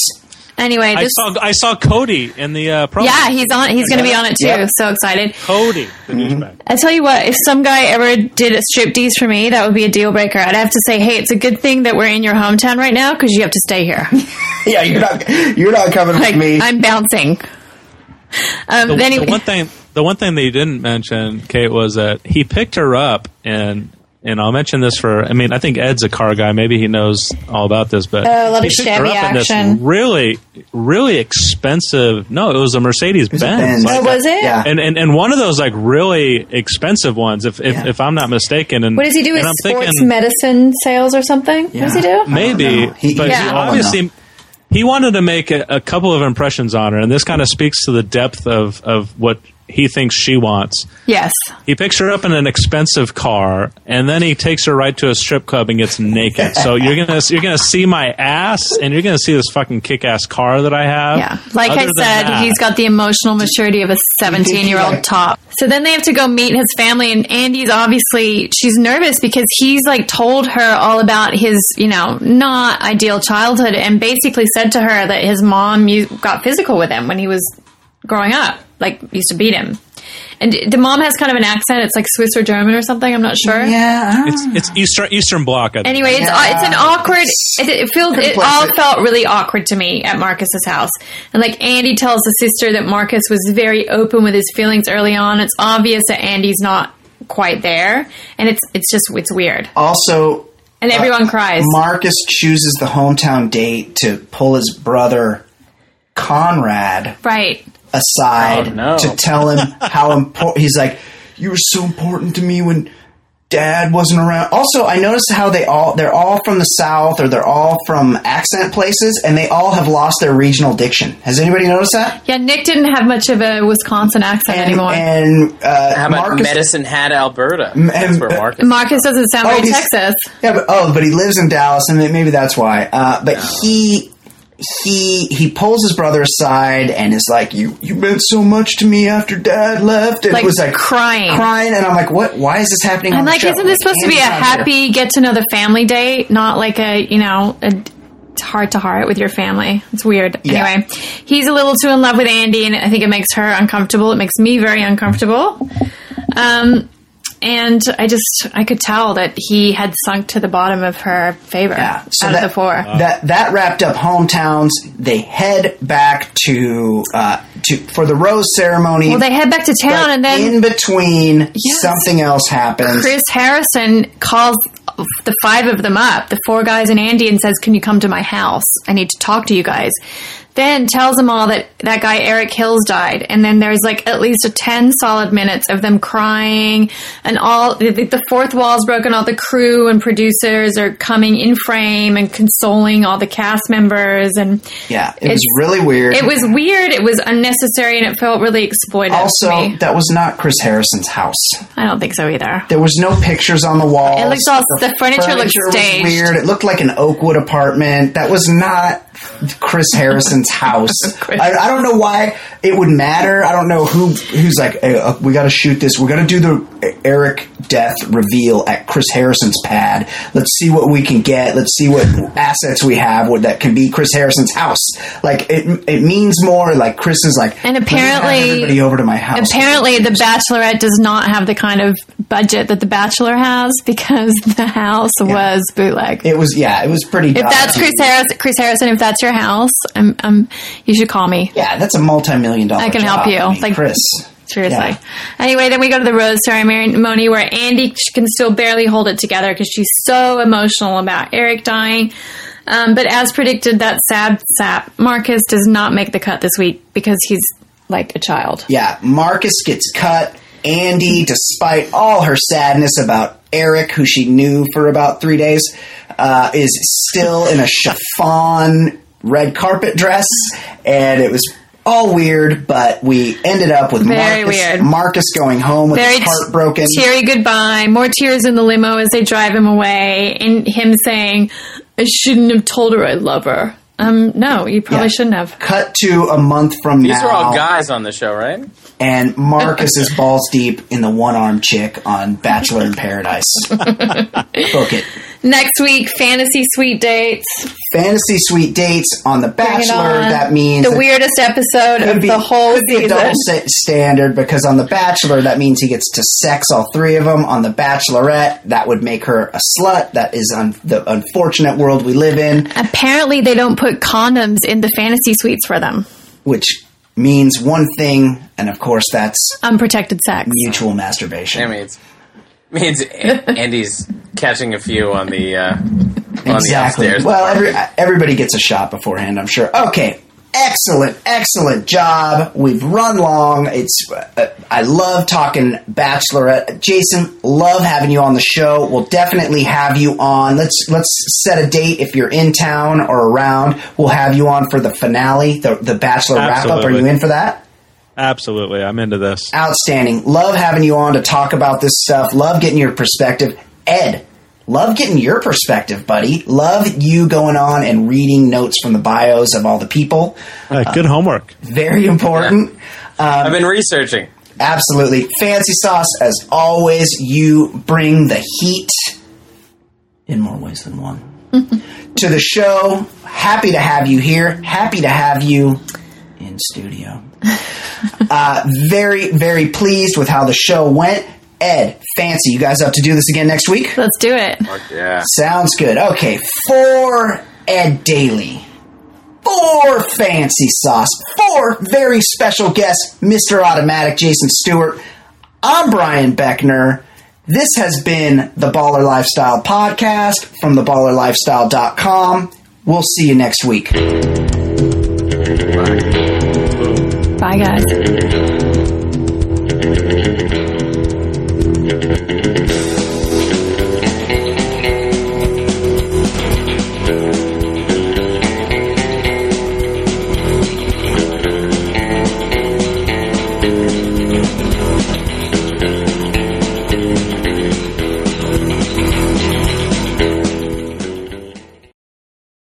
[SPEAKER 4] Anyway,
[SPEAKER 3] I
[SPEAKER 4] just
[SPEAKER 3] saw I saw Cody in the uh, promo.
[SPEAKER 4] yeah, he's on. He's going to be on it too.
[SPEAKER 2] Yep.
[SPEAKER 4] So excited!
[SPEAKER 3] Cody, the
[SPEAKER 2] Mm-hmm.
[SPEAKER 4] I tell you what, if some guy ever did a strip striptease for me, that would be a deal breaker. I'd have to say, hey, it's a good thing that we're in your hometown right now because you have to stay here.
[SPEAKER 2] Yeah, you're not you're not coming
[SPEAKER 4] like
[SPEAKER 2] with me.
[SPEAKER 4] I'm bouncing. Um,
[SPEAKER 3] The,
[SPEAKER 4] then he,
[SPEAKER 3] the one thing, the one thing that you didn't mention, Kate, was that he picked her up and and I'll mention this for. I mean, I think Ed's a car guy. Maybe he knows all about this, but
[SPEAKER 4] Oh, a lot
[SPEAKER 3] he
[SPEAKER 4] of
[SPEAKER 3] picked her
[SPEAKER 4] Chevy
[SPEAKER 3] up in this really, really expensive. No, it was a Mercedes Benz.
[SPEAKER 2] Benz.
[SPEAKER 3] Like
[SPEAKER 4] Oh, was it?
[SPEAKER 2] Yeah.
[SPEAKER 3] and, and and one of those like really expensive ones, if if,
[SPEAKER 2] Yeah.
[SPEAKER 3] if I'm not mistaken. And
[SPEAKER 4] What does he do?
[SPEAKER 3] And
[SPEAKER 4] sports
[SPEAKER 3] thinking,
[SPEAKER 4] medicine sales or something? What does he do?
[SPEAKER 3] maybe.
[SPEAKER 2] He-
[SPEAKER 3] but
[SPEAKER 4] he's
[SPEAKER 3] he obviously he wanted to make a, a couple of impressions on her, and this kind of speaks to the depth of of what he thinks she wants.
[SPEAKER 4] Yes.
[SPEAKER 3] He picks her up in an expensive car, and then he takes her right to a strip club and gets naked. so you're gonna you're gonna see my ass, and you're gonna see this fucking kick ass car that I have.
[SPEAKER 4] Yeah. Like
[SPEAKER 3] Other
[SPEAKER 4] I said,
[SPEAKER 3] that-
[SPEAKER 4] he's got the emotional maturity of a 17 year old top. So then they have to go meet his family, and Andi's obviously, she's nervous because he's like told her all about his, you know, not ideal childhood and basically said to her that his mom got physical with him when he was growing up, like used to beat him. And the mom has kind of an accent. It's like Swiss or German or something. I'm not sure.
[SPEAKER 2] Yeah,
[SPEAKER 3] It's it's Eastern Eastern Bloc.
[SPEAKER 4] Anyway, it's
[SPEAKER 2] Yeah.
[SPEAKER 4] it's an awkward. It, it feels it all felt really awkward to me at Marcus's house. And like Andi tells the sister that Marcus was very open with his feelings early on. It's obvious that Andi's not quite there, and it's it's just it's weird.
[SPEAKER 2] Also,
[SPEAKER 4] And uh, everyone cries.
[SPEAKER 2] Marcus chooses the hometown date to pull his brother Conrad
[SPEAKER 4] right.
[SPEAKER 2] Aside
[SPEAKER 1] Oh, no.
[SPEAKER 2] to tell him how important. He's like, "You were so important to me when Dad wasn't around." Also, I noticed how they all—they're all from the South or they're all from accent places, and they all have lost their regional diction. Has anybody noticed that?
[SPEAKER 4] Yeah, Nick didn't have much of a Wisconsin accent
[SPEAKER 2] And,
[SPEAKER 4] anymore.
[SPEAKER 2] and uh,
[SPEAKER 1] How about
[SPEAKER 2] Marcus,
[SPEAKER 1] Medicine Hat, Alberta? That's where Marcus.
[SPEAKER 4] Marcus doesn't sound
[SPEAKER 2] Oh,
[SPEAKER 4] very
[SPEAKER 2] he's-
[SPEAKER 4] Texas.
[SPEAKER 2] Yeah, but oh, but he lives in Dallas, and maybe that's why. Uh, but he he he pulls his brother aside and is like, "You you meant so much to me after Dad left," and
[SPEAKER 4] Like
[SPEAKER 2] it was like
[SPEAKER 4] crying.
[SPEAKER 2] crying, and I'm like, "What? Why is this happening?"
[SPEAKER 4] I'm like, isn't this supposed to be a happy get to know the family date, not like a you know a heart to heart with your family? It's weird.
[SPEAKER 2] Yeah.
[SPEAKER 4] Anyway, he's a little too in love with Andi, and I think it makes her uncomfortable. It makes me very uncomfortable. Um, and I just I could tell that he had sunk to the bottom of her favor
[SPEAKER 2] Yeah, so
[SPEAKER 4] out
[SPEAKER 2] that,
[SPEAKER 4] of the four.
[SPEAKER 2] That that wrapped up hometowns. They head back to uh, to for the rose ceremony.
[SPEAKER 4] well, they head back to town,
[SPEAKER 2] but
[SPEAKER 4] and then
[SPEAKER 2] in between,
[SPEAKER 4] Yes.
[SPEAKER 2] something else happens.
[SPEAKER 4] Chris Harrison calls the five of them up, the four guys and Andi, and says, Can you come to my house? I need to talk to you guys. Then tells them all that that guy Eric Hills died. And then there's like at least a 10 solid minutes of them crying and all the, the fourth wall's broken. All the crew and producers are coming in frame and consoling all the cast members. And
[SPEAKER 2] yeah, it was really weird.
[SPEAKER 4] it was weird. It was unnecessary and it felt really exploited
[SPEAKER 2] also,
[SPEAKER 4] to me.
[SPEAKER 2] that was not Chris Harrison's house.
[SPEAKER 4] I don't think so either.
[SPEAKER 2] There was no pictures on the walls.
[SPEAKER 4] It looked all- the furniture looked
[SPEAKER 2] was
[SPEAKER 4] staged.
[SPEAKER 2] weird. It looked like an Oakwood apartment. That was not Chris Harrison's house. I, I don't know why it would matter. I don't know who who's like, hey, uh, we got to shoot this. We're going to do the Eric death reveal at Chris Harrison's pad. Let's see what we can get. Let's see what assets we have with, that can be Chris Harrison's house. Like it, it means more. Like Chris is like,
[SPEAKER 4] And
[SPEAKER 2] "Let me have
[SPEAKER 4] apparently-
[SPEAKER 2] everybody over to my house.
[SPEAKER 4] Apparently, The Bachelorette does not have the kind of budget that The Bachelor has because the house was bootleg.
[SPEAKER 2] It was yeah. It was pretty.
[SPEAKER 4] if that's Chris Harrison, Chris Harrison, if that's your house, I'm, I'm, you should call me.
[SPEAKER 2] Yeah, that's a multi-million dollar.
[SPEAKER 4] I can help you.
[SPEAKER 2] I mean,
[SPEAKER 4] Like-
[SPEAKER 2] Chris.
[SPEAKER 4] Seriously.
[SPEAKER 2] Yeah.
[SPEAKER 4] Anyway, then we go to the rose ceremony where Andi can still barely hold it together because she's so emotional about Eric dying. Um, but as predicted, that sad sap Marcus does not make the cut this week because he's like a child.
[SPEAKER 2] Yeah, Marcus gets cut. Andi, despite all her sadness about Eric, who she knew for about three days, uh, is still in a chiffon red carpet dress, and it was all weird. But we ended up with
[SPEAKER 4] Very
[SPEAKER 2] Marcus,
[SPEAKER 4] weird.
[SPEAKER 2] Marcus going home with
[SPEAKER 4] Very
[SPEAKER 2] his heart broken.
[SPEAKER 4] teary goodbye. More tears in the limo as they drive him away, and him saying, "I shouldn't have told her I love her." Um, no, you probably
[SPEAKER 2] Yeah.
[SPEAKER 4] shouldn't have.
[SPEAKER 2] Cut to a month from
[SPEAKER 1] These
[SPEAKER 2] now.
[SPEAKER 1] These are all guys on the show, right?
[SPEAKER 2] And Marcus is balls deep in the one armed chick on Bachelor in Paradise. Book it.
[SPEAKER 4] Next week, fantasy suite dates.
[SPEAKER 2] Fantasy suite dates on the Bachelor.
[SPEAKER 4] on.
[SPEAKER 2] That means
[SPEAKER 4] the weirdest episode of
[SPEAKER 2] be-
[SPEAKER 4] the whole
[SPEAKER 2] could be a double standard because on the Bachelor that means he gets to sex all three of them. On the Bachelorette, that would make her a slut. That is un- the unfortunate world we live in,
[SPEAKER 4] Apparently, they don't put condoms in the fantasy suites for them.
[SPEAKER 2] which means one thing, and of course that's
[SPEAKER 4] Unprotected sex.
[SPEAKER 2] mutual masturbation.
[SPEAKER 1] I mean, it's means Andi's catching a few on the uh, on the
[SPEAKER 2] Exactly.
[SPEAKER 1] upstairs.
[SPEAKER 2] Well, every, everybody gets a shot beforehand, I'm sure. Okay. Excellent, excellent job. We've run long. It's uh, I love talking Bachelorette. Jason, love having you on the show. We'll definitely have you on. Let's let's set a date if you're in town or around. We'll have you on for the finale, the the Bachelor wrap up. Are you in for that?
[SPEAKER 3] Absolutely, I'm into this.
[SPEAKER 2] Outstanding. Love having you on to talk about this stuff. Love getting your perspective. Ed, love getting your perspective, buddy. Love you going on and reading notes from the bios of all the people.
[SPEAKER 3] Uh, good homework.
[SPEAKER 2] Very important.
[SPEAKER 1] I've been researching.
[SPEAKER 2] Absolutely. Fancy sauce, as always, you bring the heat in more ways than one to the show. Happy to have you here. Happy to have you in studio. uh, very, very pleased with how the show went. Ed, Fancy, you guys up to do this again next week?
[SPEAKER 4] Let's do it.
[SPEAKER 1] Yeah.
[SPEAKER 2] Sounds good. Okay, for Ed Daly, for Fancy Sauce, for very special guest, Mr. Automatic Jason Stewart. I'm Brian Beckner. This has been the Baller Lifestyle Podcast from theballerlifestyle.com. We'll see you next week.
[SPEAKER 4] Bye, guys.